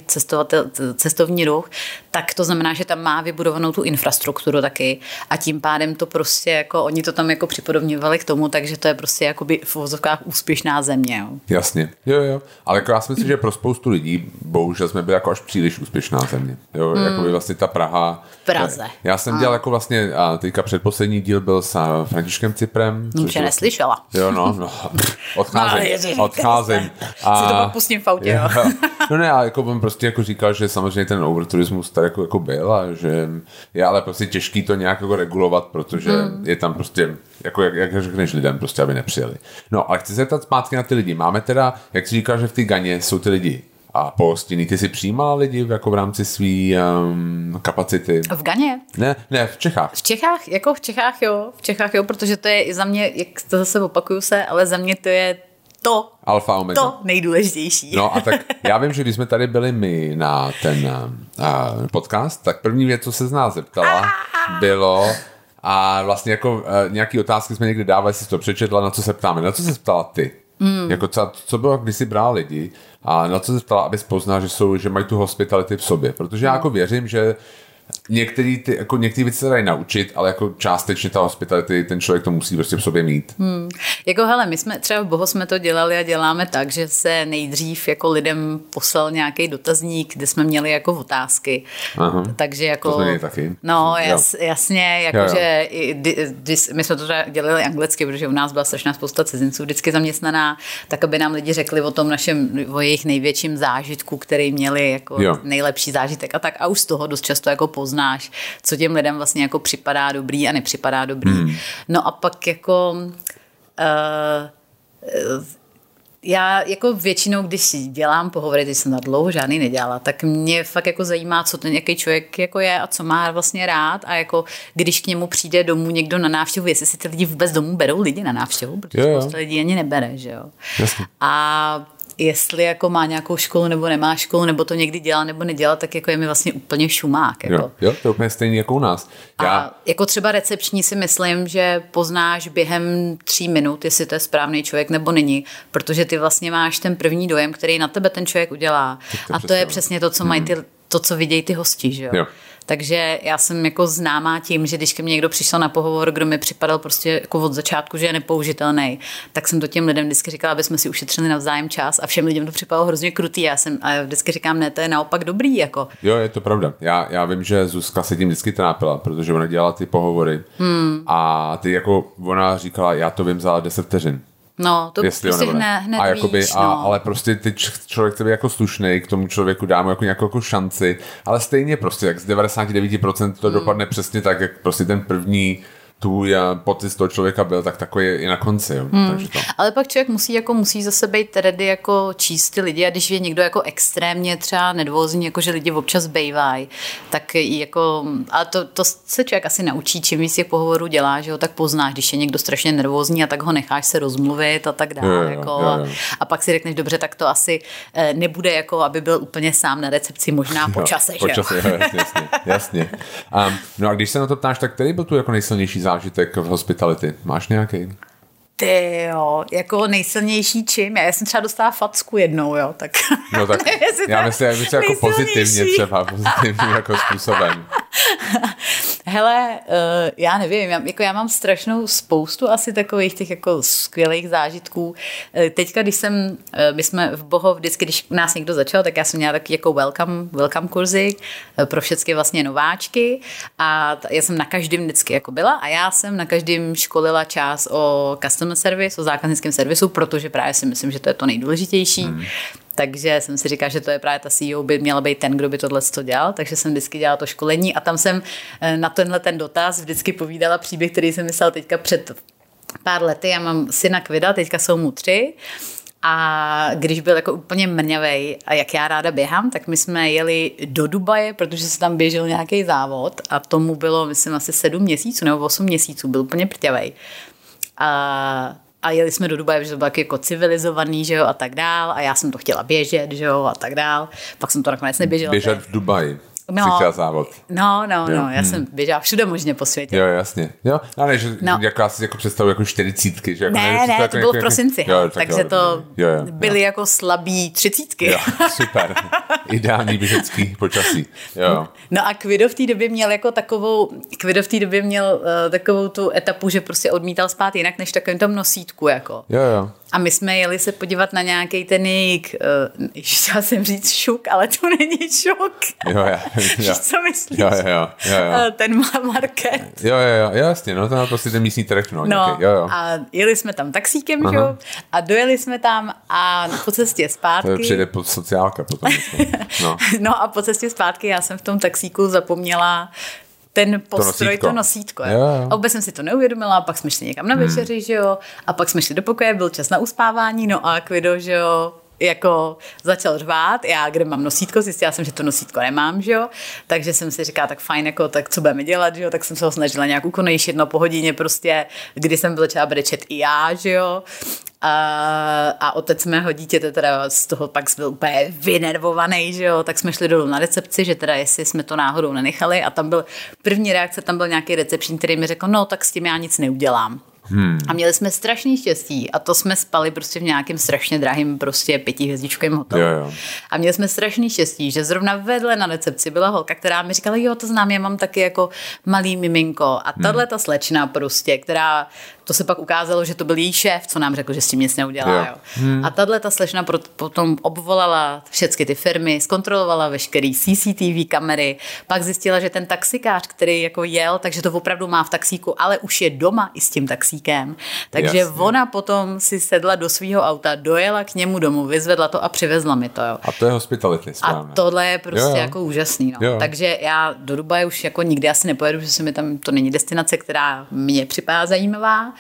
cestovní ruch, tak to znamená, že tam má vybudovanou tu infrastrukturu taky a tím pádem to prostě jako, oni to tam jako připodobňovali k tomu, takže to je prostě jakoby v vozovkách úspěšná země. Jo. Jasně, jo, jo. Ale jako já si myslím, že pro spoustu lidí, bohužel jsme byli jako až příliš úspěšná země. Jo, hmm. jako by vlastně ta Praha. Praze. Já jsem a. dělal jako vlastně, a teďka předposlední díl byl s Františkem Ciprem. Což je neslyšela. Jo, no, no. Odcházím, no, odcházím. A, si to pustím v autě, jo. no ne, ale jako on prostě jako říkal, že samozřejmě ten overturismus tady jako, jako byl a že je ale prostě těžký to nějak jako regulovat, protože hmm. je tam prostě jako jak, jak řekneš lidem, prostě, aby nepřijeli. No, ale chci se zeptat zpátky na ty lidi. Máme teda, jak si říkáš, že v té Ganě jsou ty lidi a pohostinný. Ty si přijímala lidi jako v rámci své um, kapacity? V Ganě? Ne, ne, v Čechách. V Čechách, jako v Čechách jo, v Čechách jo, protože to je za mě, jak to zase opakuju se, ale za mě to je to, Alfa omega. to nejdůležitější. No a tak já vím, že když jsme tady byli my na ten uh, podcast, tak první věc, co se z nás zeptala, bylo, a vlastně jako uh, nějaký otázky jsme někdy dávali, si to přečetla, na co se ptáme. Na co se ptala ty? Mm. Jako co, co bylo, když jsi brala lidi a na co se ptala, abys poznal, že, jsou, že mají tu hospitality v sobě. Protože já jako věřím, že některý ty, jako některé věci se dají naučit, ale jako částečně ta hospitality, ten člověk to musí prostě v sobě mít. Hmm. Jako hele, my jsme třeba v Boho jsme to dělali a děláme tak, že se nejdřív jako lidem poslal nějaký dotazník, kde jsme měli jako otázky. Aha. Takže jako... To taky. No jas, jasně, jakože my jsme to dělali anglicky, protože u nás byla strašná spousta cizinců vždycky zaměstnaná, tak aby nám lidi řekli o tom našem, o jejich největším zážitku, který měli jako jo. nejlepší zážitek a tak a už z toho dost často jako poznáš, co těm lidem vlastně jako připadá dobrý a nepřipadá dobrý. Hmm. No a pak jako uh, já jako většinou, když si dělám pohovory, když jsem na dlouho žádný nedělala, tak mě fakt jako zajímá, co ten nějaký člověk jako je a co má vlastně rád a jako když k němu přijde domů někdo na návštěvu, jestli si ty lidi vůbec domů berou lidi na návštěvu, protože spousta lidí ani nebere, že jo. Jasně. A jestli jako má nějakou školu nebo nemá školu, nebo to někdy dělá nebo nedělá, tak jako je mi vlastně úplně šumák. Jako. Jo, jo, to je úplně stejný jako u nás. Já... A jako třeba recepční si myslím, že poznáš během tří minut, jestli to je správný člověk nebo není, protože ty vlastně máš ten první dojem, který na tebe ten člověk udělá. To a to je přesně to, co mají ty, to, co vidějí ty hosti, že jo? jo. Takže já jsem jako známá tím, že když ke mně někdo přišel na pohovor, kdo mi připadal prostě jako od začátku, že je nepoužitelný, tak jsem to těm lidem vždycky říkala, aby jsme si ušetřili navzájem čas a všem lidem to připadalo hrozně krutý. Já jsem a vždycky říkám, ne, to je naopak dobrý. Jako. Jo, je to pravda. Já, já vím, že Zuzka se tím vždycky trápila, protože ona dělala ty pohovory hmm. a ty jako ona říkala, já to vím za 10 vteřin. No, to Jestli prostě hned, hned a jakoby, víš, no. a, ale prostě ty člověk chce být jako slušný, k tomu člověku dáme jako nějakou jako šanci, ale stejně prostě, jak z 99% to hmm. dopadne přesně tak, jak prostě ten první tvůj pocit z toho člověka byl, tak takový i na konci. Jo. Hmm. Takže to. Ale pak člověk musí, jako, musí zase být ready jako číst ty lidi a když je někdo jako extrémně třeba nedvozní, jako že lidi občas bejvají, tak jako, ale to, to se člověk asi naučí, čím víc těch pohovorů dělá, že jo, tak poznáš, když je někdo strašně nervózní a tak ho necháš se rozmluvit a tak dále. Jo, jako, jo, jo. A, a pak si řekneš, dobře, tak to asi eh, nebude jako, aby byl úplně sám na recepci, možná po čase, jo, po čase, jo, jasně, jasně. jasně. Um, no a když se na to ptáš, tak který byl tu jako nejsilnější zážitek v hospitality? Máš nějaký? Ty jo, jako nejsilnější čím? Já jsem třeba dostala facku jednou, jo, tak... No tak já myslím, myslím jako pozitivně třeba, pozitivním jako způsobem. Hele, uh, já nevím, já, jako já mám strašnou spoustu asi takových těch jako skvělých zážitků. Uh, teďka, když jsem, uh, my jsme v Boho vždycky, když nás někdo začal, tak já jsem měla taky jako welcome, welcome kurzy pro všechny vlastně nováčky a t- já jsem na každém vždycky jako byla a já jsem na každém školila čas o customer service, o zákaznickém servisu, protože právě si myslím, že to je to nejdůležitější. Hmm. Takže jsem si říkala, že to je právě ta CEO, by měla být ten, kdo by tohle to dělal, takže jsem vždycky dělala to školení a tam jsem eh, na tenhle ten dotaz vždycky povídala příběh, který jsem myslela teďka před pár lety. Já mám syna Kvida, teďka jsou mu tři a když byl jako úplně mrňavej a jak já ráda běhám, tak my jsme jeli do Dubaje, protože se tam běžel nějaký závod a tomu bylo, myslím, asi sedm měsíců nebo osm měsíců, byl úplně prťavej. A a jeli jsme do Dubaje, že to bylo jako civilizovaný, že jo, a tak dál. A já jsem to chtěla běžet, že jo, a tak dál. Pak jsem to nakonec neběžela. Běžet v Dubaji. No, závod. No, no, jo. no, já hmm. jsem běžela všude možně po světě. Jo, jasně. Jo, no, ne, že no. jako já si jako představu jako čtyřicítky. Že jako ne, ne, ne, to, jako, bylo v prosinci, jo, tak takže jo, to jo, jo, byly jo. jako slabý třicítky. Jo, super. Ideální běžecký počasí. Jo. No a Kvido v té době měl jako takovou, Kvido v té době měl uh, takovou tu etapu, že prostě odmítal spát jinak než takovým tom nosítku, jako. Jo, jo. A my jsme jeli se podívat na nějaký ten jejich, uh, chtěla jsem říct šuk, ale to není šuk. Jo, jo. Víš, co myslíš? Jo, jo, jo, jo. Uh, ten market. Jo, jo, jo, jasně, no to je prostě ten místní trh, no. no jo, jo. a jeli jsme tam taxíkem, jo, a dojeli jsme tam a po cestě zpátky. To přijde pod sociálka potom. no. no a po cestě zpátky já jsem v tom taxíku zapomněla ten postroj, to nosítko. To nosítko jo. Jo, A vůbec jsem si to neuvědomila, pak jsme šli někam na večeři, hmm. že jo, a pak jsme šli do pokoje, byl čas na uspávání, no a Kvido, že jo, jako začal řvát, já kde mám nosítko, zjistila jsem, že to nosítko nemám, že jo, takže jsem si říkala, tak fajn, jako, tak co budeme dělat, že jo, tak jsem se ho snažila nějak ukonejšit, no po hodině prostě, kdy jsem třeba brečet i já, že jo, a, a otec mého dítěte teda z toho pak byl úplně vynervovaný, že jo, tak jsme šli dolů na recepci, že teda jestli jsme to náhodou nenechali. A tam byl první reakce, tam byl nějaký recepční, který mi řekl, no tak s tím já nic neudělám. Hmm. A měli jsme strašný štěstí a to jsme spali prostě v nějakém strašně drahém prostě pětihvězdičkovém hotelu. Jo, jo. A měli jsme strašný štěstí, že zrovna vedle na recepci byla holka, která mi říkala, jo, to znám, já mám taky jako malý miminko. A tahle hmm. ta slečna prostě, která to se pak ukázalo, že to byl její šéf, co nám řekl, že s tím nic neudělá. Jo. Jo. Hmm. A tahle ta slečna potom obvolala všechny ty firmy, zkontrolovala veškerý CCTV kamery, pak zjistila, že ten taxikář, který jako jel, takže to opravdu má v taxíku, ale už je doma i s tím taxíkem. Takže Jasně. ona potom si sedla do svého auta, dojela k němu domů, vyzvedla to a přivezla mi to. Jo. A to je hospitality. Správně. A tohle je prostě jo, jo. jako úžasný. No. Takže já do Dubaje už jako nikdy asi nepojedu, že se mi tam, to není destinace, která mě připadá zajímavá,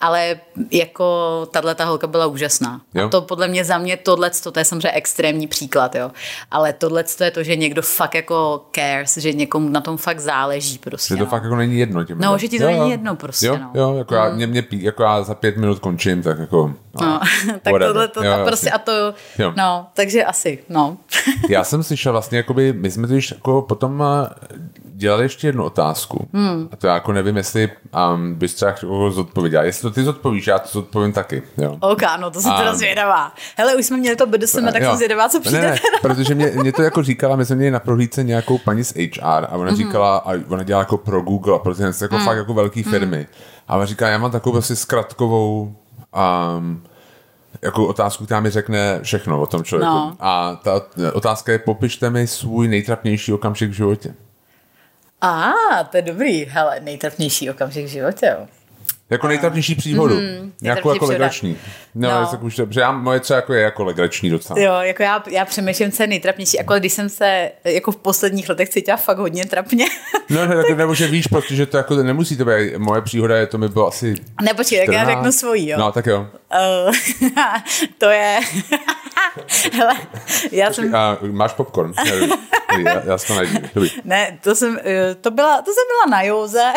ale jako tahle ta holka byla úžasná. Jo? A to podle mě za mě tohle, to je samozřejmě extrémní příklad, jo. Ale tohle je to, že někdo fakt jako cares, že někomu na tom fakt záleží prostě. Že to no. fakt jako není jedno. Tím no, že ti to jo, není jedno prostě, jo, no. Jo, jako, mm. já, mě, mě, jako já za pět minut končím, tak jako... No, no tak tohle to, jo, a prostě a to, jo. no, takže asi, no. já jsem slyšel vlastně, jakoby, my jsme to již jako potom dělali ještě jednu otázku. Hmm. A to já jako nevím, jestli um, bys třeba zodpověděla. Jestli to ty zodpovíš, já to zodpovím taky. Jo. Ok, no to jsem um, teda zvědavá. Hele, už jsme měli to BDSM, tak jsem zvědavá, co přijde. Ne, ne, protože mě, mě, to jako říkala, my jsme měli na prohlídce nějakou paní z HR a ona mm-hmm. říkala, a ona dělala jako pro Google a pro ty jako mm. fakt jako velký mm. firmy. A ona říká, já mám takovou prostě zkratkovou um, jako otázku, která mi řekne všechno o tom člověku. No. A ta otázka je, popište mi svůj nejtrapnější okamžik v životě. A, ah, to je dobrý. Hele, nejtrapnější okamžik v životě, jo. Jako nejtrapnější příhodu. Mm, jako, jako legrační. No, no. Tak už, že já, moje třeba jako je jako legrační docela. Jo, jako já, já přemýšlím, co je nejtrapnější. Jako když jsem se jako v posledních letech cítila fakt hodně trapně. No, ne, tak, nebo že víš, protože to jako nemusí to být. Moje příhoda je, to mi bylo asi Ne, počkej, tak já řeknu svojí, jo. No, tak jo. Uh, to je... Hele, já Počkej, jsem... A máš popcorn? já, já to najdu. Dobrý. Ne, to jsem, eh, to byla, to jsem byla na józe.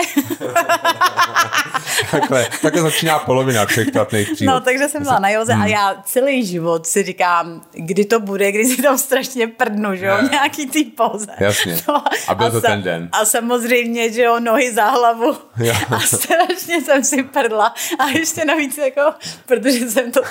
takhle, takhle začíná polovina všech platných příhod. No, takže jsem byla na józe hmm. a já celý život si říkám, kdy to bude, kdy si tam strašně prdnu, že jo, nějaký tý pouze. Jasně. No, a byl a to sa, ten den. A samozřejmě, že jo, nohy za hlavu. A strašně jsem si prdla. A ještě navíc jako, protože jsem to,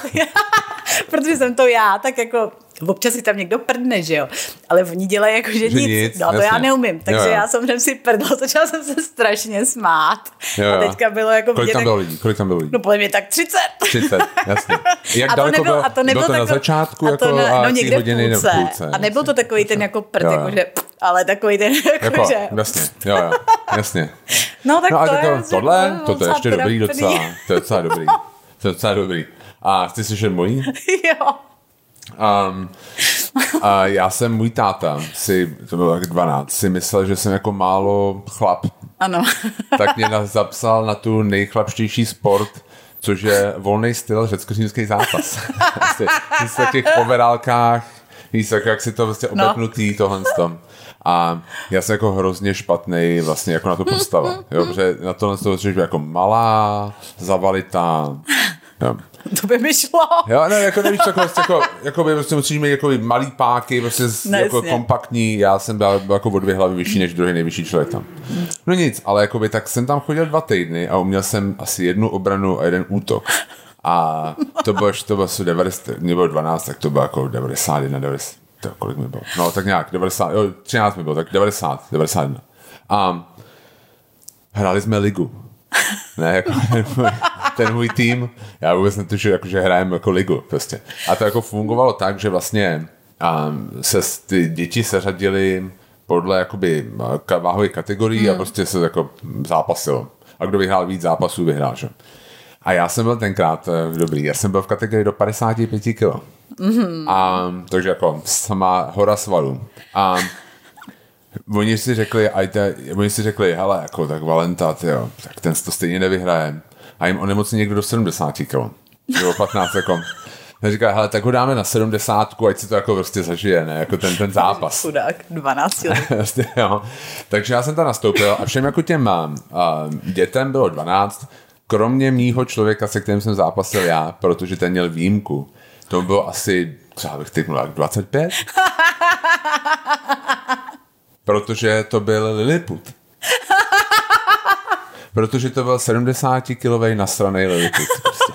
protože jsem to já, tak jako občas si tam někdo prdne, že jo, ale oni dělají jako, že, že nic. nic. No jasně. to já neumím, takže jo, jo. já jsem si prdla, začala jsem se strašně smát. Jo, jo. A teďka bylo jako Kolik tam bylo lidí? Kolik tam bylo lidí? No podle mě tak 30. 30, jasně. Jak a to nebyl, bylo, a to nebyl bylo to takový, na začátku a to jako, ne, no někde hodiny v půlce. půlce a nebyl to takový ten jako prd, jo, jo. jako že ale takový ten jako, jako že... Jasně, jo, jo, jasně. No tak no, to je... Jako, tohle, toto je ještě dobrý docela, to je docela dobrý. To je docela dobrý. A chci slyšet mojí? jo. Um, a já jsem, můj táta, si, to bylo tak 12, si myslel, že jsem jako málo chlap. Ano. tak mě zapsal na tu nejchlapštější sport, což je volný styl řecko-římský zápas. Vlastně, v těch poverálkách, víš, tak jak si to vlastně no. obepnutý, no. tohle tom. A já jsem jako hrozně špatný vlastně jako na to postava. Jo, protože na tohle to jako malá, zavalitá. Jo. To by mi šlo. Jo, ne, jako nevíš, jako, jako, jako by prostě musíš mít jako malý páky, prostě ne, jako kompaktní, já jsem byl, byl jako o dvě hlavy vyšší než druhý nejvyšší člověk tam. No nic, ale jako by, tak jsem tam chodil dva týdny a uměl jsem asi jednu obranu a jeden útok. A to bylo, to bylo asi 90, mě bylo 12, tak to bylo jako 91, 90, to, kolik mi bylo? No tak nějak, 90, jo, 13 mi bylo, tak 90, 91. A hráli jsme ligu. Ne, jako ten můj tým, já vůbec netušil, jako, že hrajeme jako ligu prostě. A to jako fungovalo tak, že vlastně um, se ty děti seřadili podle jakoby váhové kategorii hmm. a prostě se jako zápasilo. A kdo vyhrál víc zápasů, vyhrál, že? A já jsem byl tenkrát uh, dobrý, já jsem byl v kategorii do 55 kg. Mm-hmm. A, takže jako sama hora svalů. A oni si řekli, ajte, oni si řekli, hele, jako tak Valenta, jo, tak ten to stejně nevyhraje a jim onemocní někdo do 70 kg. Nebo 15 jako. A říká, hele, tak ho dáme na 70, ať si to jako prostě zažije, ne? Jako ten, ten zápas. Chudák, 12 let. jo. Takže já jsem tam nastoupil a všem jako těm uh, dětem bylo 12, kromě mýho člověka, se kterým jsem zápasil já, protože ten měl výjimku. To bylo asi, třeba bych typnul, 25? protože to byl Lilliput protože to byl 70-kilový nasranej Lilliput. Prostě.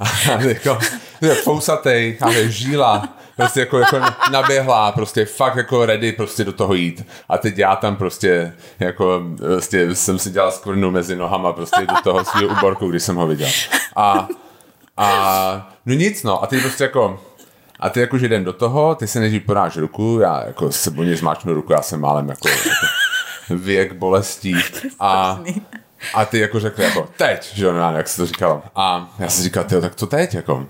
A jako, fousatej, ale žíla, prostě jako, jako naběhlá, prostě fakt jako ready prostě do toho jít. A teď já tam prostě jako prostě jsem si dělal skvrnu mezi nohama prostě do toho svého uborku, když jsem ho viděl. A, a no nic no, a ty prostě jako a ty jakože jdem do toho, ty se nejdřív podáš ruku, já jako se něj zmáčnu ruku, já jsem málem jako, jako věk bolestí. A, a ty jako řekli jako teď, že jo, no, jak se to říkalo. A já si říkal, tak co teď, jako?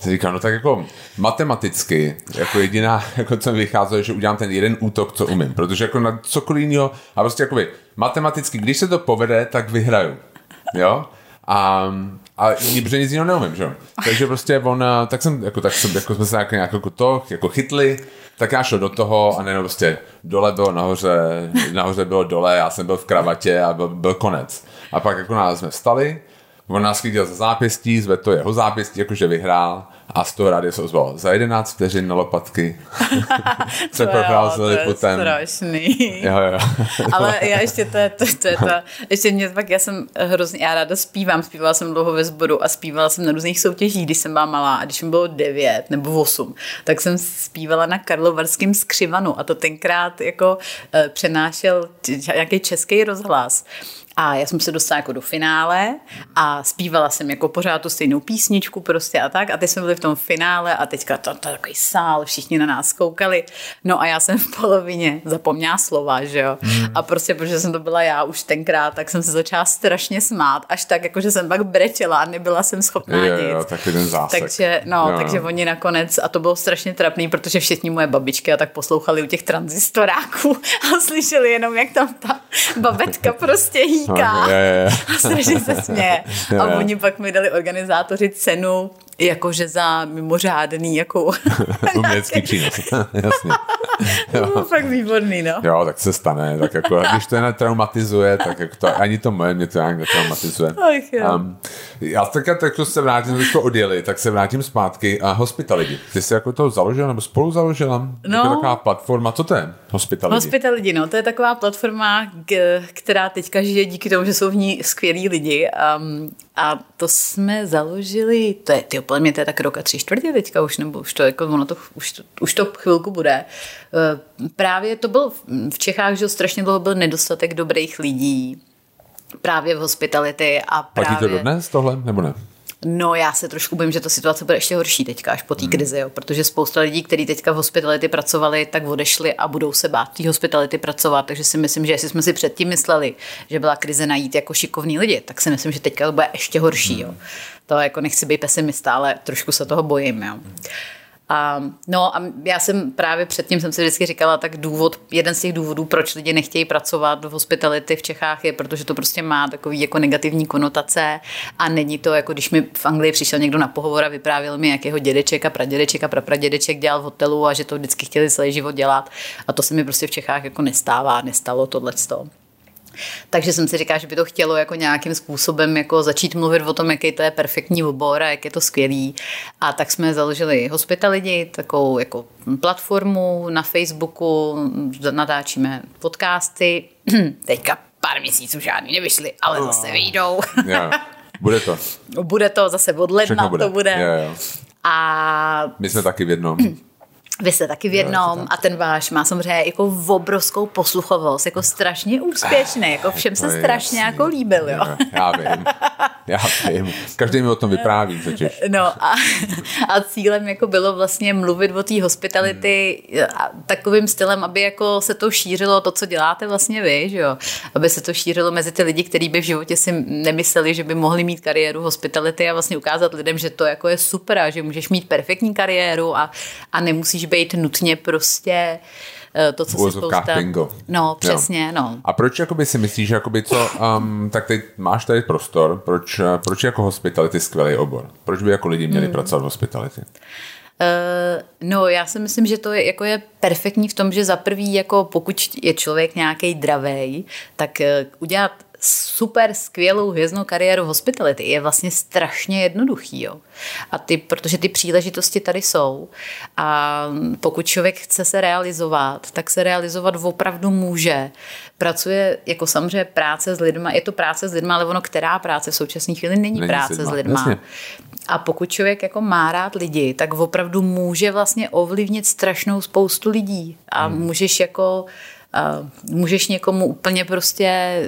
Se říká, no tak jako matematicky, jako jediná, jako co mi vycházelo, že udělám ten jeden útok, co umím, protože jako na cokoliv jiného, a prostě jako matematicky, když se to povede, tak vyhraju, jo? A, a protože nic jiného neumím, že Takže prostě on, eh, tak jsem, jako, tak jsem, jako jsme se nějak, jako to, jako chytli, tak já šel do toho a nejenom prostě dole bylo nahoře, nahoře bylo dole, já jsem byl v kravatě a byl, byl konec. A pak jako nás jsme vstali, on nás chytil za zápěstí, zve to jeho zápěstí, jakože vyhrál a z toho rádi se ozval za 11 vteřin na lopatky. se procházeli potom. strašný. Jo, jo. Ale já ještě to je to, to, je to, ještě mě pak, já jsem hrozně, já ráda zpívám, zpívala jsem dlouho ve sboru a zpívala jsem na různých soutěžích, když jsem byla malá a když mi bylo 9 nebo 8, tak jsem zpívala na Karlovarském skřivanu a to tenkrát jako uh, přenášel nějaký český rozhlas. A já jsem se dostala jako do finále a zpívala jsem jako pořád tu stejnou písničku prostě a tak. A teď jsme byli v tom finále a teďka to, to takový sál, všichni na nás koukali. No a já jsem v polovině zapomněla slova, že jo. Hmm. A prostě, protože jsem to byla já už tenkrát, tak jsem se začala strašně smát, až tak, jako že jsem pak brečela a nebyla jsem schopná je, nic. Jo, tak ten zásek. Takže, no, jo. takže oni nakonec, a to bylo strašně trapný, protože všichni moje babičky a tak poslouchali u těch tranzistoráků a slyšeli jenom, jak tam ta babetka prostě jí říká. je, je. A strašně se směje. A oni pak mi dali organizátoři cenu jakože za mimořádný jako... Umělecký přínos, jasně. To fakt výborný, no. Jo, tak se stane, tak jako, když to jen traumatizuje, tak jako to, ani to moje mě to nějak netraumatizuje. Ach, jo. Um, já tak, tak to se vrátím, když to odjeli, tak se vrátím zpátky a Hospitality. Ty jsi jako to založila nebo spolu založila? No. Jako taková platforma, co to je Hospitality? Hospitality, no, to je taková platforma, která teďka žije díky tomu, že jsou v ní skvělí lidi. Um, a to jsme založili, to je, ty podle mě to je tak rok a tři čtvrtě teďka už, nebo už to, jako ono to, už to, už to chvilku bude. E, právě to byl v Čechách, že strašně dlouho byl nedostatek dobrých lidí, právě v hospitality a právě... Platí to dodnes tohle, nebo ne? No já se trošku bojím, že ta situace bude ještě horší teďka, až po té hmm. krizi, jo, protože spousta lidí, kteří teďka v hospitality pracovali, tak odešli a budou se bát té hospitality pracovat, takže si myslím, že jestli jsme si předtím mysleli, že byla krize najít jako šikovní lidi, tak si myslím, že teďka to bude ještě horší. Jo. Hmm. To jako nechci být pesimista, ale trošku se toho bojím. Jo. A, no a já jsem právě předtím jsem si vždycky říkala, tak důvod, jeden z těch důvodů, proč lidi nechtějí pracovat v hospitality v Čechách je, protože to prostě má takový jako negativní konotace a není to jako když mi v Anglii přišel někdo na pohovor a vyprávěl mi, jak jeho dědeček a pradědeček a prapradědeček dělal v hotelu a že to vždycky chtěli celý život dělat a to se mi prostě v Čechách jako nestává, nestalo tohleto. Takže jsem si říkala, že by to chtělo jako nějakým způsobem jako začít mluvit o tom, jaký to je perfektní obor a jak je to skvělý. A tak jsme založili Hospitality, takovou jako platformu na Facebooku, natáčíme podcasty. Teďka pár měsíců žádný nevyšly, ale oh. zase vyjdou. yeah. Bude to. Bude to zase od ledna, bude. to bude. Yeah, yeah. A... My jsme taky v jednom. Vy jste taky v jednom a ten váš má samozřejmě jako obrovskou posluchovost, jako strašně úspěšný, jako všem se strašně jasný. jako líbil, jo. Já vím, já vím. Každý mi o tom vypráví totiž. No a, a cílem jako bylo vlastně mluvit o té hospitality hmm. takovým stylem, aby jako se to šířilo, to, co děláte vlastně vy, že jo. Aby se to šířilo mezi ty lidi, kteří by v životě si nemysleli, že by mohli mít kariéru hospitality a vlastně ukázat lidem, že to jako je super a že můžeš mít perfektní kariéru a, a nemusíš být nutně prostě eh, to, co se spousta... bingo. No, přesně, jo. no. A proč jakoby si myslíš, že jakoby co, um, tak teď máš tady prostor, proč, eh, proč jako hospitality skvělý obor? Proč by jako lidi měli hmm. pracovat v hospitality? Uh, no, já si myslím, že to je, jako je perfektní v tom, že za prvý, jako pokud je člověk nějaký dravej, tak uh, udělat super skvělou hvězdnou kariéru v hospitality je vlastně strašně jednoduchý. Jo. A ty, protože ty příležitosti tady jsou a pokud člověk chce se realizovat, tak se realizovat opravdu může. Pracuje jako samozřejmě práce s lidma, je to práce s lidma, ale ono která práce v současné chvíli není, není práce s lidma. Jasně. A pokud člověk jako má rád lidi, tak opravdu může vlastně ovlivnit strašnou spoustu lidí a hmm. můžeš jako můžeš někomu úplně prostě,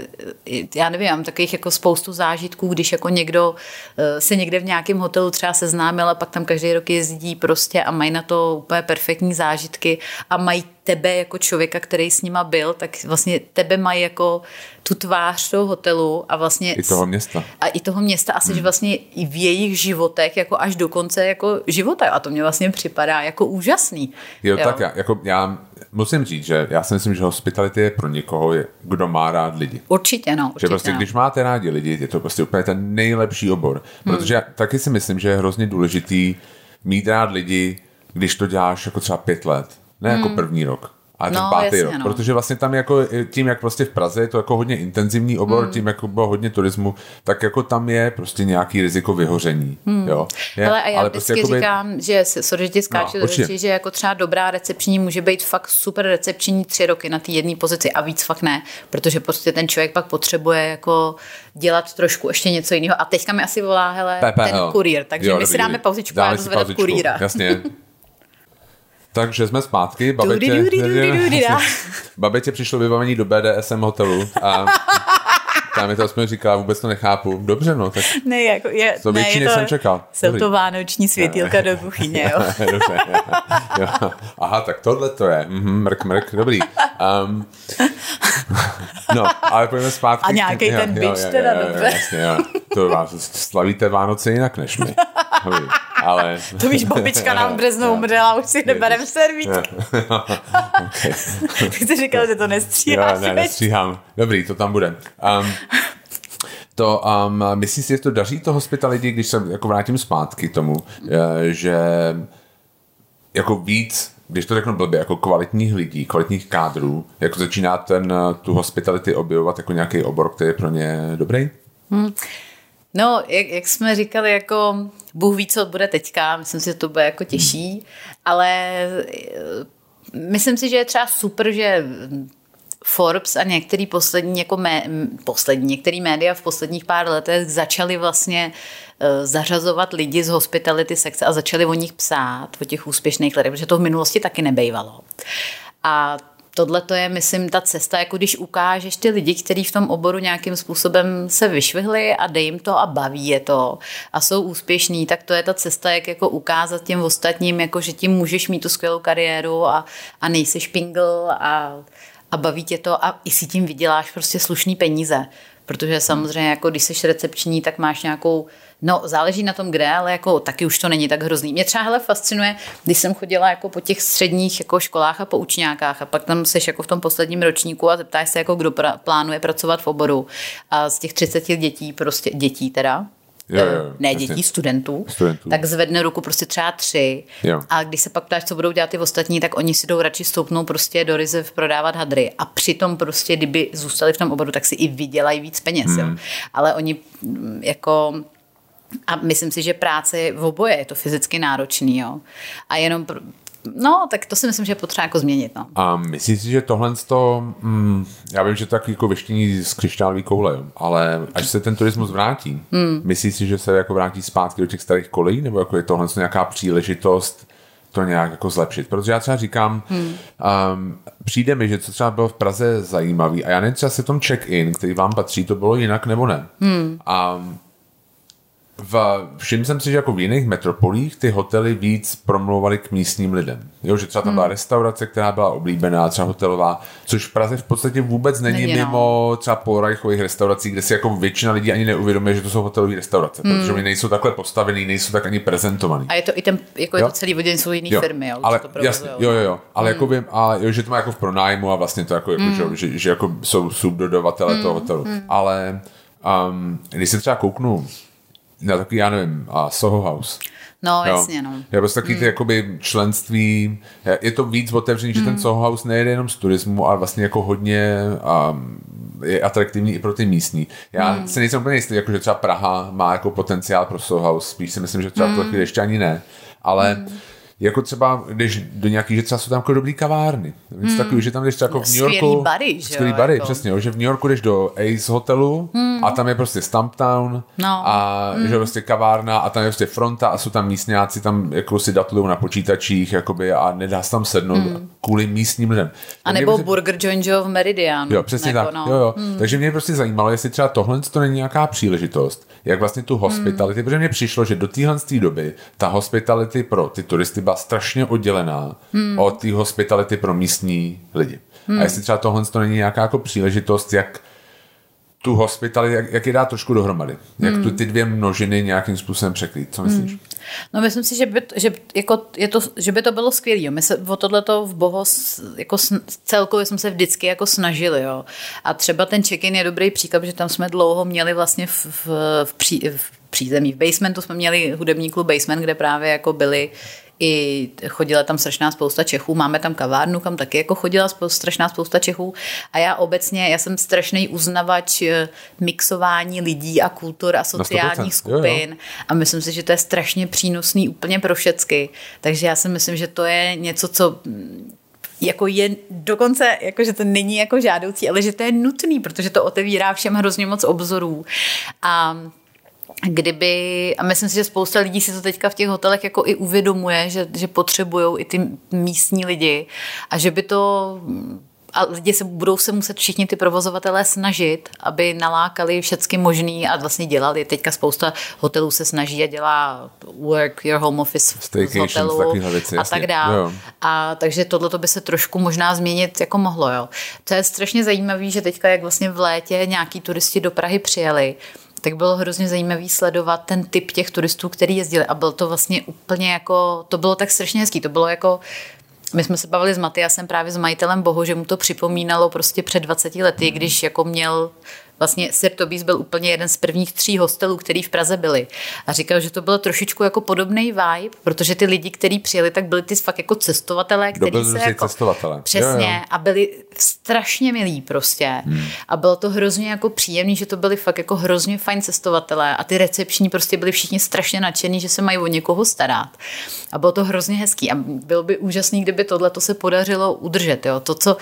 já nevím, mám takových jako spoustu zážitků, když jako někdo eh, se někde v nějakém hotelu třeba seznámil a pak tam každý rok jezdí prostě a mají na to úplně perfektní zážitky a mají tebe jako člověka, který s nima byl, tak vlastně tebe mají jako tu tvář toho hotelu a vlastně... I toho města. A i toho města a jsi hmm. vlastně i v jejich životech jako až do konce jako života a to mě vlastně připadá jako úžasný. Jo, jo. tak já, jako já musím říct, že já si myslím, že hospitality je pro někoho, kdo má rád lidi. Určitě, no. Určitě, že prostě, no. když máte rádi lidi, je to prostě úplně ten nejlepší obor. Hmm. Protože já taky si myslím, že je hrozně důležitý mít rád lidi, když to děláš jako třeba pět let, ne jako hmm. jako první rok. A ten no, pátý jasně, rok. No. Protože vlastně tam jako tím, jak prostě v Praze je to jako hodně intenzivní obor, hmm. tím, jako bylo hodně turismu, tak jako tam je prostě nějaký riziko vyhoření. Hmm. Jo? Je, ale a já ale prostě vždycky jakoby... říkám, že sorry, že ti skáču no, řeči, že jako třeba dobrá recepční může být fakt super recepční tři roky na té jedné pozici a víc fakt ne, protože prostě ten člověk pak potřebuje jako dělat trošku ještě něco jiného. A teďka mi asi volá, hele, Pepe, ten kurýr, takže jo, my si dáme pauzičku a já to kurýra. Jasně. Takže jsme zpátky. Babetě, babetě přišlo vybavení do BDSM hotelu a tam mi to aspoň říká, vůbec to nechápu. Dobře, no, tak ne, jako je, to větší, než jsem čekal. Jsou Dobrý. to vánoční světýlka do kuchyně, jo. Dobře, jo. Aha, tak tohle to je. Mhm, mrk, mrk, dobrý. Um, no, ale pojďme zpátky. A nějaký ten bič teda, dobře. Jasně, jo. To vás slavíte Vánoce jinak než my. Ale... To víš, babička nám v březnu umřela, už si neberem servít. okay. Ty jsi říkal, že to nestříháš. Jo, ne, nestříhám. Dobrý, to tam bude. Um, to, um, myslíš si, že to daří to hospitality, když se jako vrátím zpátky tomu, že jako víc, když to řeknu blbě, jako kvalitních lidí, kvalitních kádrů, jako začíná ten, tu hospitality objevovat jako nějaký obor, který je pro ně dobrý? Hmm. No, jak, jak jsme říkali, jako Bůh ví, co bude teďka, myslím si, že to bude jako těžší, ale eh, myslím si, že je třeba super, že Forbes a některý poslední, jako mé, poslední, některý média v posledních pár letech začaly vlastně uh, zařazovat lidi z hospitality sekce a začali o nich psát, o těch úspěšných lidech, protože to v minulosti taky nebejvalo. A tohle to je, myslím, ta cesta, jako když ukážeš ty lidi, kteří v tom oboru nějakým způsobem se vyšvihli a dej jim to a baví je to a jsou úspěšní, tak to je ta cesta, jak jako ukázat těm ostatním, jako že tím můžeš mít tu skvělou kariéru a, a nejsi špingl a, a baví tě to a i si tím vyděláš prostě slušný peníze. Protože samozřejmě, jako když jsi recepční, tak máš nějakou No, záleží na tom, kde, ale jako taky už to není tak hrozný. Mě třeba hele fascinuje, když jsem chodila jako po těch středních jako školách a po učňákách a pak tam seš jako v tom posledním ročníku a zeptáš se, jako kdo pra, plánuje pracovat v oboru. A z těch 30 dětí, prostě dětí teda, Jo, jo, ne dětí, studentů, studentů, tak zvedne ruku prostě třeba tři. Jo. A když se pak ptáš, co budou dělat ty ostatní, tak oni si jdou radši stoupnout prostě do Rizev prodávat hadry. A přitom prostě, kdyby zůstali v tom oboru, tak si i vydělají víc peněz. Hmm. Jo. Ale oni mm, jako a myslím si, že práce je v oboje, je to fyzicky náročný, jo. A jenom pr- No, tak to si myslím, že je potřeba jako změnit. No. A myslíš si, že tohle to, mm, já vím, že to taky jako věštění z křišťálové koule, ale až se ten turismus vrátí, mm. myslíš si, že se jako vrátí zpátky do těch starých kolejí, nebo jako je tohle nějaká příležitost to nějak jako zlepšit. Protože já třeba říkám, hmm. um, přijde mi, že co třeba bylo v Praze zajímavý a já nevím, třeba se tom check-in, který vám patří, to bylo jinak nebo ne. Hmm. A v, všiml jsem si, že jako v jiných metropolích ty hotely víc promlouvaly k místním lidem. Jo, že třeba tam byla hmm. restaurace, která byla oblíbená, třeba hotelová, což v Praze v podstatě vůbec není, není no. mimo třeba porajchových restaurací, kde si jako většina lidí ani neuvědomuje, že to jsou hotelové restaurace, hmm. protože oni nejsou takhle postavený, nejsou tak ani prezentovaný. A je to i ten, jako jo? je to celý vodě, jsou jiný jo. firmy, jo, ale, to jasně, jo, jo, jo, ale hmm. jako vím, a jo, že to má jako v pronájmu a vlastně to jako, jako hmm. že, že, že, jako jsou subdodavatele hmm. toho hotelu. Hmm. Ale um, když se třeba kouknu na takový, já nevím, a Soho House. No, jo. jasně, no. Je prostě takový mm. ty jakoby členství, je to víc otevřený, mm. že ten hmm. Soho House nejde jenom z turismu, ale vlastně jako hodně um, je atraktivní i pro ty místní. Já mm. se nejsem úplně jistý, jako že třeba Praha má jako potenciál pro Soho House, spíš si myslím, že třeba mm. chvíli ještě ani ne, ale mm jako třeba, když do nějakých, že třeba jsou tam jako dobrý kavárny. Hmm. takový, že tam jdeš jako v New Yorku. Skvělý bary, že Skvělý bary, jako. přesně, že v New Yorku jdeš do Ace hotelu hmm. a tam je prostě Stumptown no. a hmm. že prostě kavárna a tam je prostě fronta a jsou tam místňáci, tam jako si datlují na počítačích jakoby, a nedá se tam sednout. Hmm. kvůli místním lidem. A nebo prostě... Burger Joint v Meridian. Jo, přesně jako, tak. No. Jo, jo. Hmm. Takže mě prostě zajímalo, jestli třeba tohle to není nějaká příležitost, jak vlastně tu hospitality, hmm. protože mně přišlo, že do téhle doby ta hospitality pro ty turisty byla strašně oddělená hmm. od té hospitality pro místní lidi. Hmm. A jestli třeba tohle to není nějaká jako příležitost, jak tu hospitali, jak, jak je dá trošku dohromady. Jak hmm. tu ty dvě množiny nějakým způsobem překrýt. Co myslíš? Hmm. No myslím si, že by, že, jako je to, že by to bylo skvělé. My se o tohleto v Bohos jako celkově jsme se vždycky jako snažili. Jo. A třeba ten check-in je dobrý příklad, že tam jsme dlouho měli vlastně v, v, v, pří, v přízemí. V basementu jsme měli hudební klub Basement, kde právě jako byli i chodila tam strašná spousta Čechů, máme tam kavárnu, kam taky jako chodila strašná spousta Čechů. A já obecně, já jsem strašný uznavač eh, mixování lidí a kultur a sociálních skupin jo, jo. a myslím si, že to je strašně přínosný úplně pro všecky, takže já si myslím, že to je něco, co mm, jako je dokonce, jako že to není jako žádoucí, ale že to je nutný, protože to otevírá všem hrozně moc obzorů. A kdyby, a myslím si, že spousta lidí si to teďka v těch hotelech jako i uvědomuje, že, že potřebují i ty místní lidi a že by to a lidi se budou se muset všichni ty provozovatelé snažit, aby nalákali všechny možný a vlastně dělali. Teďka spousta hotelů se snaží a dělá work your home office z hotelu věci, a tak dále. A takže tohle by se trošku možná změnit jako mohlo. Jo. To je strašně zajímavé, že teďka jak vlastně v létě nějaký turisti do Prahy přijeli, tak bylo hrozně zajímavý sledovat ten typ těch turistů, který jezdili a byl to vlastně úplně jako, to bylo tak strašně hezký, to bylo jako my jsme se bavili s Matyasem právě s majitelem Bohu, že mu to připomínalo prostě před 20 lety, když jako měl Vlastně Sirtobis byl úplně jeden z prvních tří hostelů, který v Praze byli. A říkal, že to bylo trošičku jako podobný vibe, protože ty lidi, kteří přijeli, tak byli ty fakt jako cestovatelé, kteří se jako... Cestovatele. Přesně. Jo, jo. A byli strašně milí prostě. Hmm. A bylo to hrozně jako příjemný, že to byli fakt jako hrozně fajn cestovatelé a ty recepční prostě byli všichni strašně nadšení, že se mají o někoho starat. A bylo to hrozně hezký. A bylo by úžasný, kdyby tohle to se podařilo udržet. Jo. To, co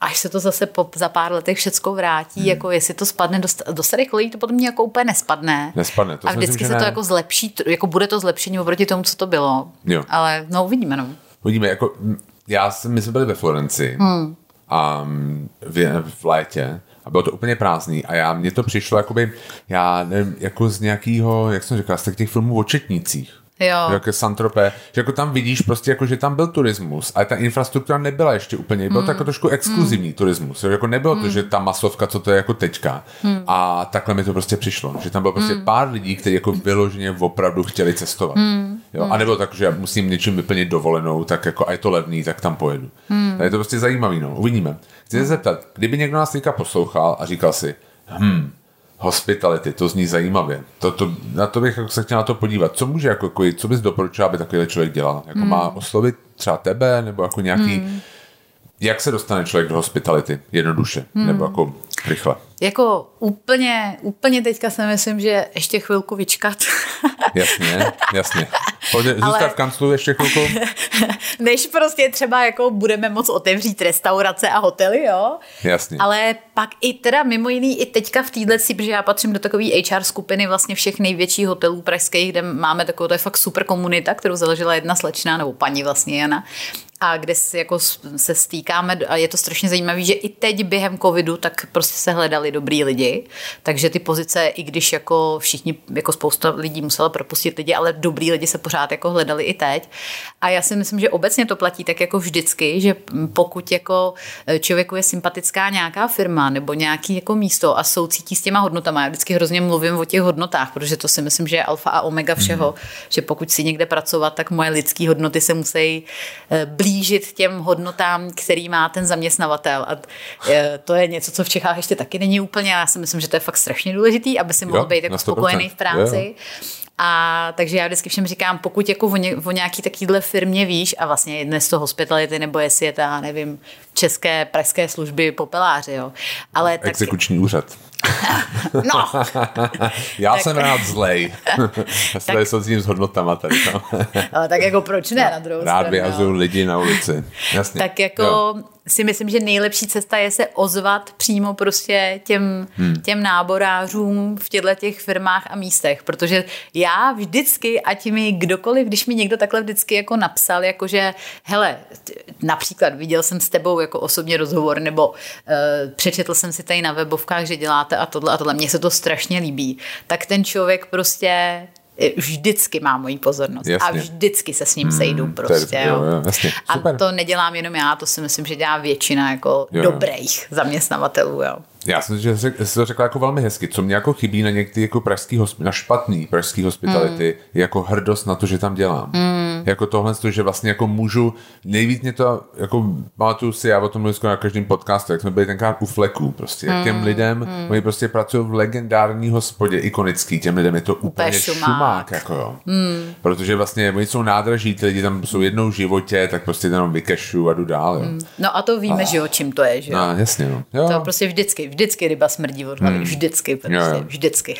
až se to zase po, za pár letech všecko vrátí, hmm. jako jestli to spadne do, do starých kolejí, to potom jako úplně nespadne. Nespadne, to A vždycky myslím, se to jako zlepší, jako bude to zlepšení oproti tomu, co to bylo. Jo. Ale no uvidíme, no. Uvidíme, jako já jsem, my jsme byli ve Florenci hmm. a v, v létě a bylo to úplně prázdný a já, mně to přišlo jakoby, já nevím, jako z nějakého, jak jsem říkal, z těch filmů o četnicích. Jo. Jako Santropé, že jako tam vidíš prostě jako, že tam byl turismus, ale ta infrastruktura nebyla ještě úplně, byl mm. to jako trošku exkluzivní mm. turismus, jako nebylo mm. to, že ta masovka, co to je jako teďka mm. a takhle mi to prostě přišlo, že tam bylo prostě mm. pár lidí, kteří jako vyloženě opravdu chtěli cestovat. Mm. Jo? A nebylo tak, že já musím něčím vyplnit dovolenou, tak jako a je to levný, tak tam pojedu. Mm. A je to prostě zajímavý, no, uvidíme. Chci se zeptat, kdyby někdo nás teďka poslouchal a říkal si, hm, hospitality, to zní zajímavě. To, to, na to bych se chtěl na to podívat. Co může, jako, jako co bys doporučil, aby takový člověk dělal? Jako hmm. má oslovit třeba tebe, nebo jako nějaký... Hmm. Jak se dostane člověk do hospitality? Jednoduše, hmm. nebo jako rychle? Jako úplně, úplně teďka si myslím, že ještě chvilku vyčkat. jasně, jasně. Pojď, zůstat Ale... v kanclu ještě chvilku. Než prostě třeba jako budeme moc otevřít restaurace a hotely, jo. Jasně. Ale pak i teda mimo jiný i teďka v téhle si, protože já patřím do takové HR skupiny vlastně všech největších hotelů pražských, kde máme takovou, to je fakt super komunita, kterou založila jedna slečna, nebo paní vlastně Jana, a kde se, jako se stýkáme a je to strašně zajímavé, že i teď během covidu tak prostě se hledali dobrý lidi, takže ty pozice, i když jako všichni, jako spousta lidí musela propustit lidi, ale dobrý lidi se pořád jako hledali i teď. A já si myslím, že obecně to platí tak jako vždycky, že pokud jako e, člověku je sympatická nějaká firma nebo nějaký jako místo a soucítí s těma hodnotama, já vždycky hrozně mluvím o těch hodnotách, protože to si myslím, že je alfa a omega všeho, mm. že pokud si někde pracovat, tak moje lidské hodnoty se musí e, blížit těm hodnotám, který má ten zaměstnavatel. A e, to je něco, co v Čechách ještě taky není úplně. Já si myslím, že to je fakt strašně důležitý, aby si mohl jo, být jako spokojený v práci. Jo. A takže já vždycky všem říkám, pokud jako o, ně, o nějaký takovýhle firmě víš, a vlastně dnes to hospitality, nebo jestli je to, nevím, české pražské služby popeláři, jo. Ale Exekuční tak, úřad. No. Já tak... jsem rád zlej. Já se tady s hodnotama tady. Ale tak jako proč ne na druhou Rád vyhazuju no. lidi na ulici. Jasně. Tak jako jo si myslím, že nejlepší cesta je se ozvat přímo prostě těm, hmm. těm náborářům v těchto těch firmách a místech, protože já vždycky, ať mi kdokoliv, když mi někdo takhle vždycky jako napsal, jakože hele, například viděl jsem s tebou jako osobně rozhovor, nebo uh, přečetl jsem si tady na webovkách, že děláte a tohle a tohle, mně se to strašně líbí, tak ten člověk prostě vždycky má moji pozornost jasně. a vždycky se s ním sejdu hmm, prostě. Je, jo. Jo, jasně. A to nedělám jenom já, to si myslím, že dělá většina jako jo. dobrých zaměstnavatelů. Jo. Já jsem že jsi to řekla jako velmi hezky. Co mě jako chybí na některý jako pražský, na špatný pražský hospitality, mm. je jako hrdost na to, že tam dělám. Mm. Jako tohle, že vlastně jako můžu, nejvíc mě to, jako pamatuju si, já o tom mluvím na každém podcastu, jak jsme byli tenkrát u fleků, prostě, jak těm mm. lidem, mm. oni prostě pracují v legendární hospodě, ikonický, těm lidem je to úplně šumák, šumák jako jo. Mm. Protože vlastně oni jsou nádraží, ty lidi tam jsou jednou v životě, tak prostě jenom vykešu a jdu dál, jo. Mm. No a to víme, a... že jo, čím to je, že jo. No, jasně, no. Jo. To prostě vždycky, vždycky ryba smrdí od hlavy. Hmm. Vždycky, prostě. Jo, jo. Vždycky.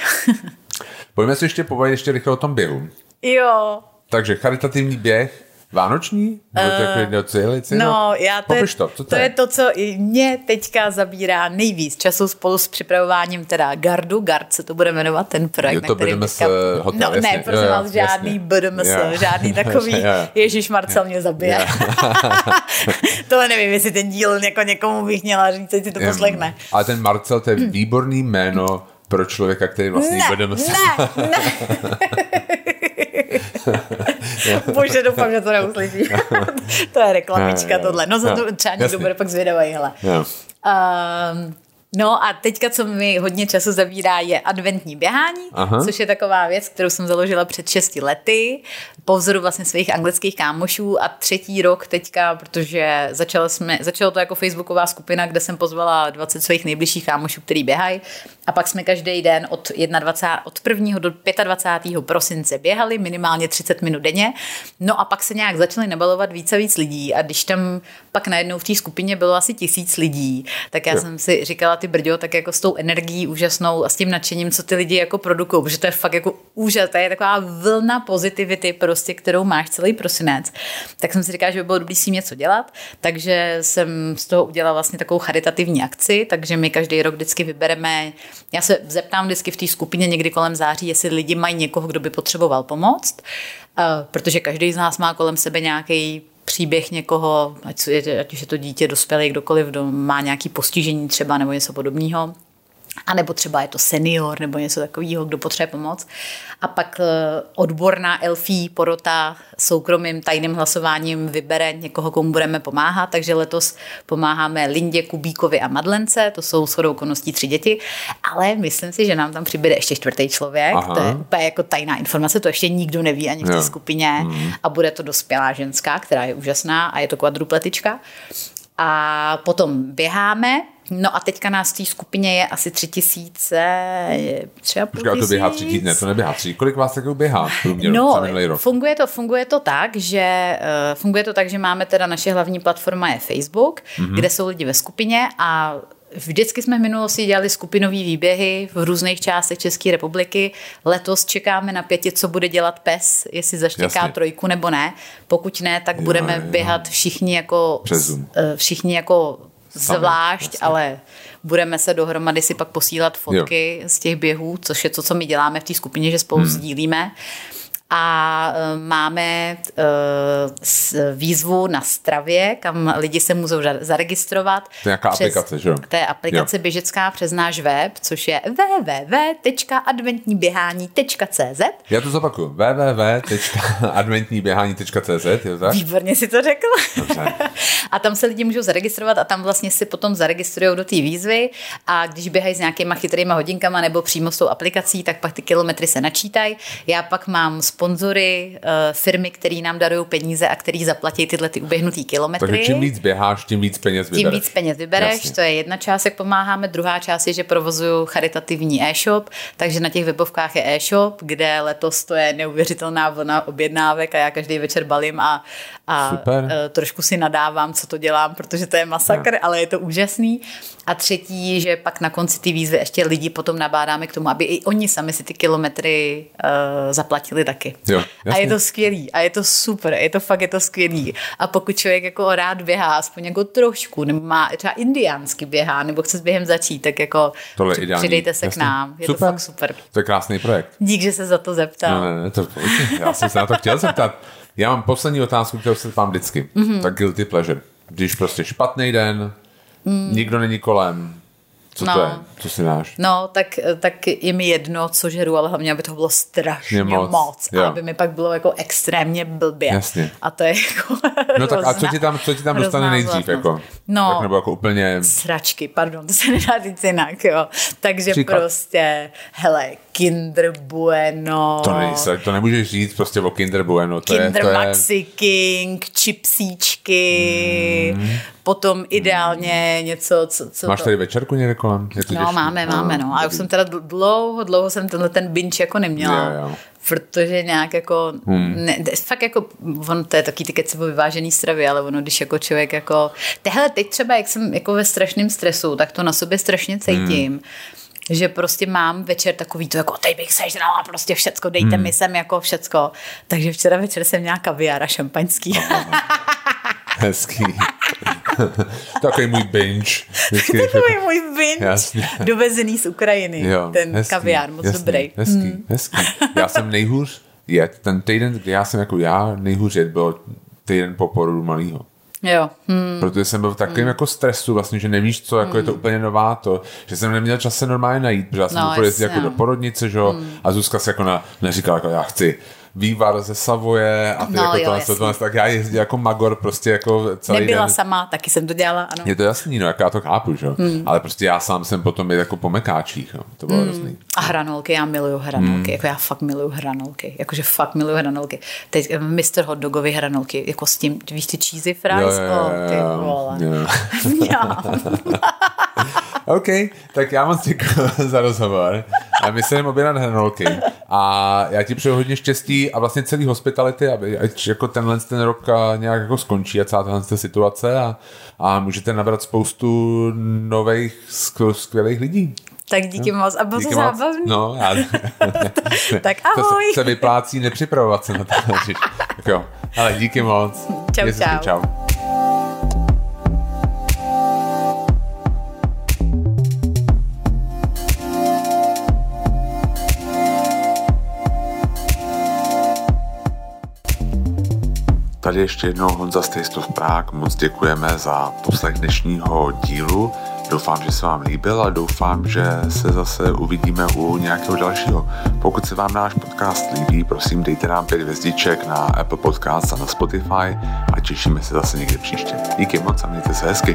Pojďme si ještě povědět ještě rychle o tom běhu. Jo. Takže charitativní běh, Vánoční? Uh, celý, celý no, já to, je, to, co to, to je? je to, co mě teďka zabírá nejvíc času spolu s připravováním teda Gardu, Gard se to bude jmenovat, ten projekt, je to na kterým teďka... Hotel, no, jasně, ne, prosím jo, vás, žádný BDMS, žádný takový, Ježíš Marcel mě zabije. Tohle nevím, jestli ten díl jako někomu bych měla říct, teď si to poslechne. Ale ten Marcel, to je výborný jméno pro člověka, který vlastně ne, BDMS. Ne, ne. Bože, doufám, že to neuslyší. to je reklamička tohle. No, za to třeba někdo bude pak zvědavý, hele. Um, No a teďka, co mi hodně času zabírá, je adventní běhání, Aha. což je taková věc, kterou jsem založila před 6 lety, po vzoru vlastně svých anglických kámošů a třetí rok teďka, protože začalo, jsme, začalo to jako facebooková skupina, kde jsem pozvala 20 svých nejbližších kámošů, který běhají a pak jsme každý den od, 21, od 1. do 25. prosince běhali minimálně 30 minut denně. No a pak se nějak začaly nabalovat více a víc lidí a když tam pak najednou v té skupině bylo asi tisíc lidí, tak já jo. jsem si říkala, ty brďo, tak jako s tou energií úžasnou a s tím nadšením, co ty lidi jako produkují, protože to je fakt jako úžas, to je taková vlna pozitivity prostě, kterou máš celý prosinec. Tak jsem si říkala, že by bylo dobré s tím něco dělat, takže jsem z toho udělala vlastně takovou charitativní akci, takže my každý rok vždycky vybereme, já se zeptám vždycky v té skupině někdy kolem září, jestli lidi mají někoho, kdo by potřeboval pomoct, uh, protože každý z nás má kolem sebe nějaký příběh někoho, ať, ať už je to dítě, dospělý, kdokoliv, kdo má nějaký postižení třeba nebo něco podobného. A nebo třeba je to senior nebo něco takového, kdo potřebuje pomoc. A pak eh, odborná elfí porota soukromým tajným hlasováním vybere někoho, komu budeme pomáhat. Takže letos pomáháme Lindě, Kubíkovi a Madlence, to jsou shodou okolností tři děti, ale myslím si, že nám tam přibude ještě čtvrtý člověk. Aha. To je úplně jako tajná informace, to ještě nikdo neví ani v té skupině. Hmm. A bude to dospělá ženská, která je úžasná a je to kvadrupletička. A potom běháme, No a teďka nás v té skupině je asi tři tisíce, třeba půl Počkej, to běhá tři tisíce, ne, to neběhá tři. Kolik vás takovou běhá průměru no, rok? Funguje to, funguje to tak, že uh, funguje to tak, že máme teda naše hlavní platforma je Facebook, mm-hmm. kde jsou lidi ve skupině a Vždycky jsme v minulosti dělali skupinové výběhy v různých částech České republiky. Letos čekáme na pěti, co bude dělat pes, jestli zaštěká Jasně. trojku nebo ne. Pokud ne, tak jo, budeme jo. běhat všichni jako, eh, všichni jako zvlášť, Jasně. ale budeme se dohromady si pak posílat fotky jo. z těch běhů, což je to, co my děláme v té skupině, že spolu hmm. sdílíme a e, máme e, výzvu na Stravě, kam lidi se můžou zaregistrovat. To je nějaká přes, aplikace, že jo? To je aplikace jo. běžecká přes náš web, což je www.adventníběhání.cz Já to zopakuju. www.adventníběhání.cz je tak? Výborně si to řekl. a tam se lidi můžou zaregistrovat a tam vlastně si potom zaregistrují do té výzvy a když běhají s nějakýma chytrýma hodinkama nebo přímo s tou aplikací, tak pak ty kilometry se načítají. Já pak mám sponzory, uh, firmy, které nám darují peníze a který zaplatí tyhle ty uběhnutý kilometry. Takže čím víc běháš, tím víc peněz vybereš. Tím víc peněz vybereš, Jasně. to je jedna část, jak pomáháme. Druhá část je, že provozuju charitativní e-shop, takže na těch webovkách je e-shop, kde letos to je neuvěřitelná vlna objednávek a já každý večer balím a, a Super. Uh, trošku si nadávám, co to dělám, protože to je masakr, no. ale je to úžasný. A třetí, že pak na konci ty výzvy ještě lidi potom nabádáme k tomu, aby i oni sami si ty kilometry uh, zaplatili taky. Jo, a je to skvělý, a je to super, je to fakt, je to skvělý. A pokud člověk jako rád běhá, aspoň jako trošku, nebo má třeba indiánsky běhá, nebo chce s během začít, tak jako Tohle je ideální. přidejte se Jasně. k nám. Je super. to fakt super. To je krásný projekt. Dík, že se za to zeptal. No, ne, ne, to, já jsem se na to chtěl zeptat. Já mám poslední otázku, kterou se vám vždycky. Mm-hmm. Tak guilty pleasure. Když prostě špatný den, mm. nikdo není kolem, co no. to je? Co si dáš? No, tak, tak je mi jedno, co žeru, ale hlavně, aby to bylo strašně moc. moc a aby mi pak bylo jako extrémně blbě. Jasně. A to je jako No tak a co ti tam, co ti tam dostane nejdřív? Jako? No, tak nebo jako úplně... Sračky, pardon, to se nedá říct jinak, jo. Takže Příklad. prostě, hele, Kinder Bueno. To, ne, to nemůžeš říct prostě o Kinder Bueno. To Kinder je, to Maxi je... King, chipsíčky, mm. potom ideálně něco, co, co Máš to... tady večerku někde kolem? Je to no, těžší? máme, máme, no. A už jsem teda dlouho, dlouho jsem tenhle ten binge jako neměla. Jo, jo protože nějak jako, hmm. ne, fakt jako, on to je taky ty keci vyvážený stravy, ale ono, když jako člověk jako, tehle teď třeba, jak jsem jako ve strašném stresu, tak to na sobě strašně cítím. Hmm že prostě mám večer takový to, jako teď bych sežrala prostě všecko, dejte hmm. mi sem jako všecko. Takže včera večer jsem měla kaviár a šampaňský. Hezký. Takový můj binge. Vždycky, Takový můj binge. Jasně. Dovezený z Ukrajiny. Jo, ten hezký, kaviár, moc jasný, dobrý. Hezký, hmm. hezký. Já jsem nejhůř jet, ten týden, kdy já jsem jako já, nejhůř jet byl týden po porodu malýho. Jo. Hmm. Protože jsem byl v takovém hmm. jako stresu vlastně, že nevíš co, jako hmm. je to hmm. úplně nová to, že jsem neměl čas se normálně najít, protože já jsem no, jako do porodnice, že hmm. a Zuzka si jako na, neříkala, jako já chci vývar ze Savoje a ty no, jako jo, to, to, tak já jezdím jako magor prostě jako celý Nebyla den. sama, taky jsem to dělala, ano. Je to jasný, no, jak já to chápu, že? Hmm. Ale prostě já sám jsem potom jako po mekáčích, jo. to bylo hmm. hrozný. A hranolky, já miluju hranolky, hmm. jako já fakt miluju hranolky, jakože fakt miluju hranolky. Teď eh, Mr. Hot Dogový hranolky, jako s tím, víš ty cheesy fries? Jo, jo, oh, ty vole. Jo. OK, tak já moc děkuji za rozhovor. A my se jdeme objednat hranolky. A já ti přeju hodně štěstí a vlastně celý hospitality, aby ať jako tenhle ten rok nějak jako skončí a celá tahle situace a, a můžete nabrat spoustu nových skvělých lidí. Tak díky no, moc a bylo to zábavný. No, já... tak ahoj. To se, se vyplácí nepřipravovat se na to. tak jo, ale díky moc. Čau, čau. čau. Tady ještě jednou Honza z Taste of Prague. Moc děkujeme za poslech dnešního dílu. Doufám, že se vám líbil a doufám, že se zase uvidíme u nějakého dalšího. Pokud se vám náš podcast líbí, prosím dejte nám pět hvězdiček na Apple Podcast a na Spotify a těšíme se zase někdy příště. Díky moc a mějte se hezky.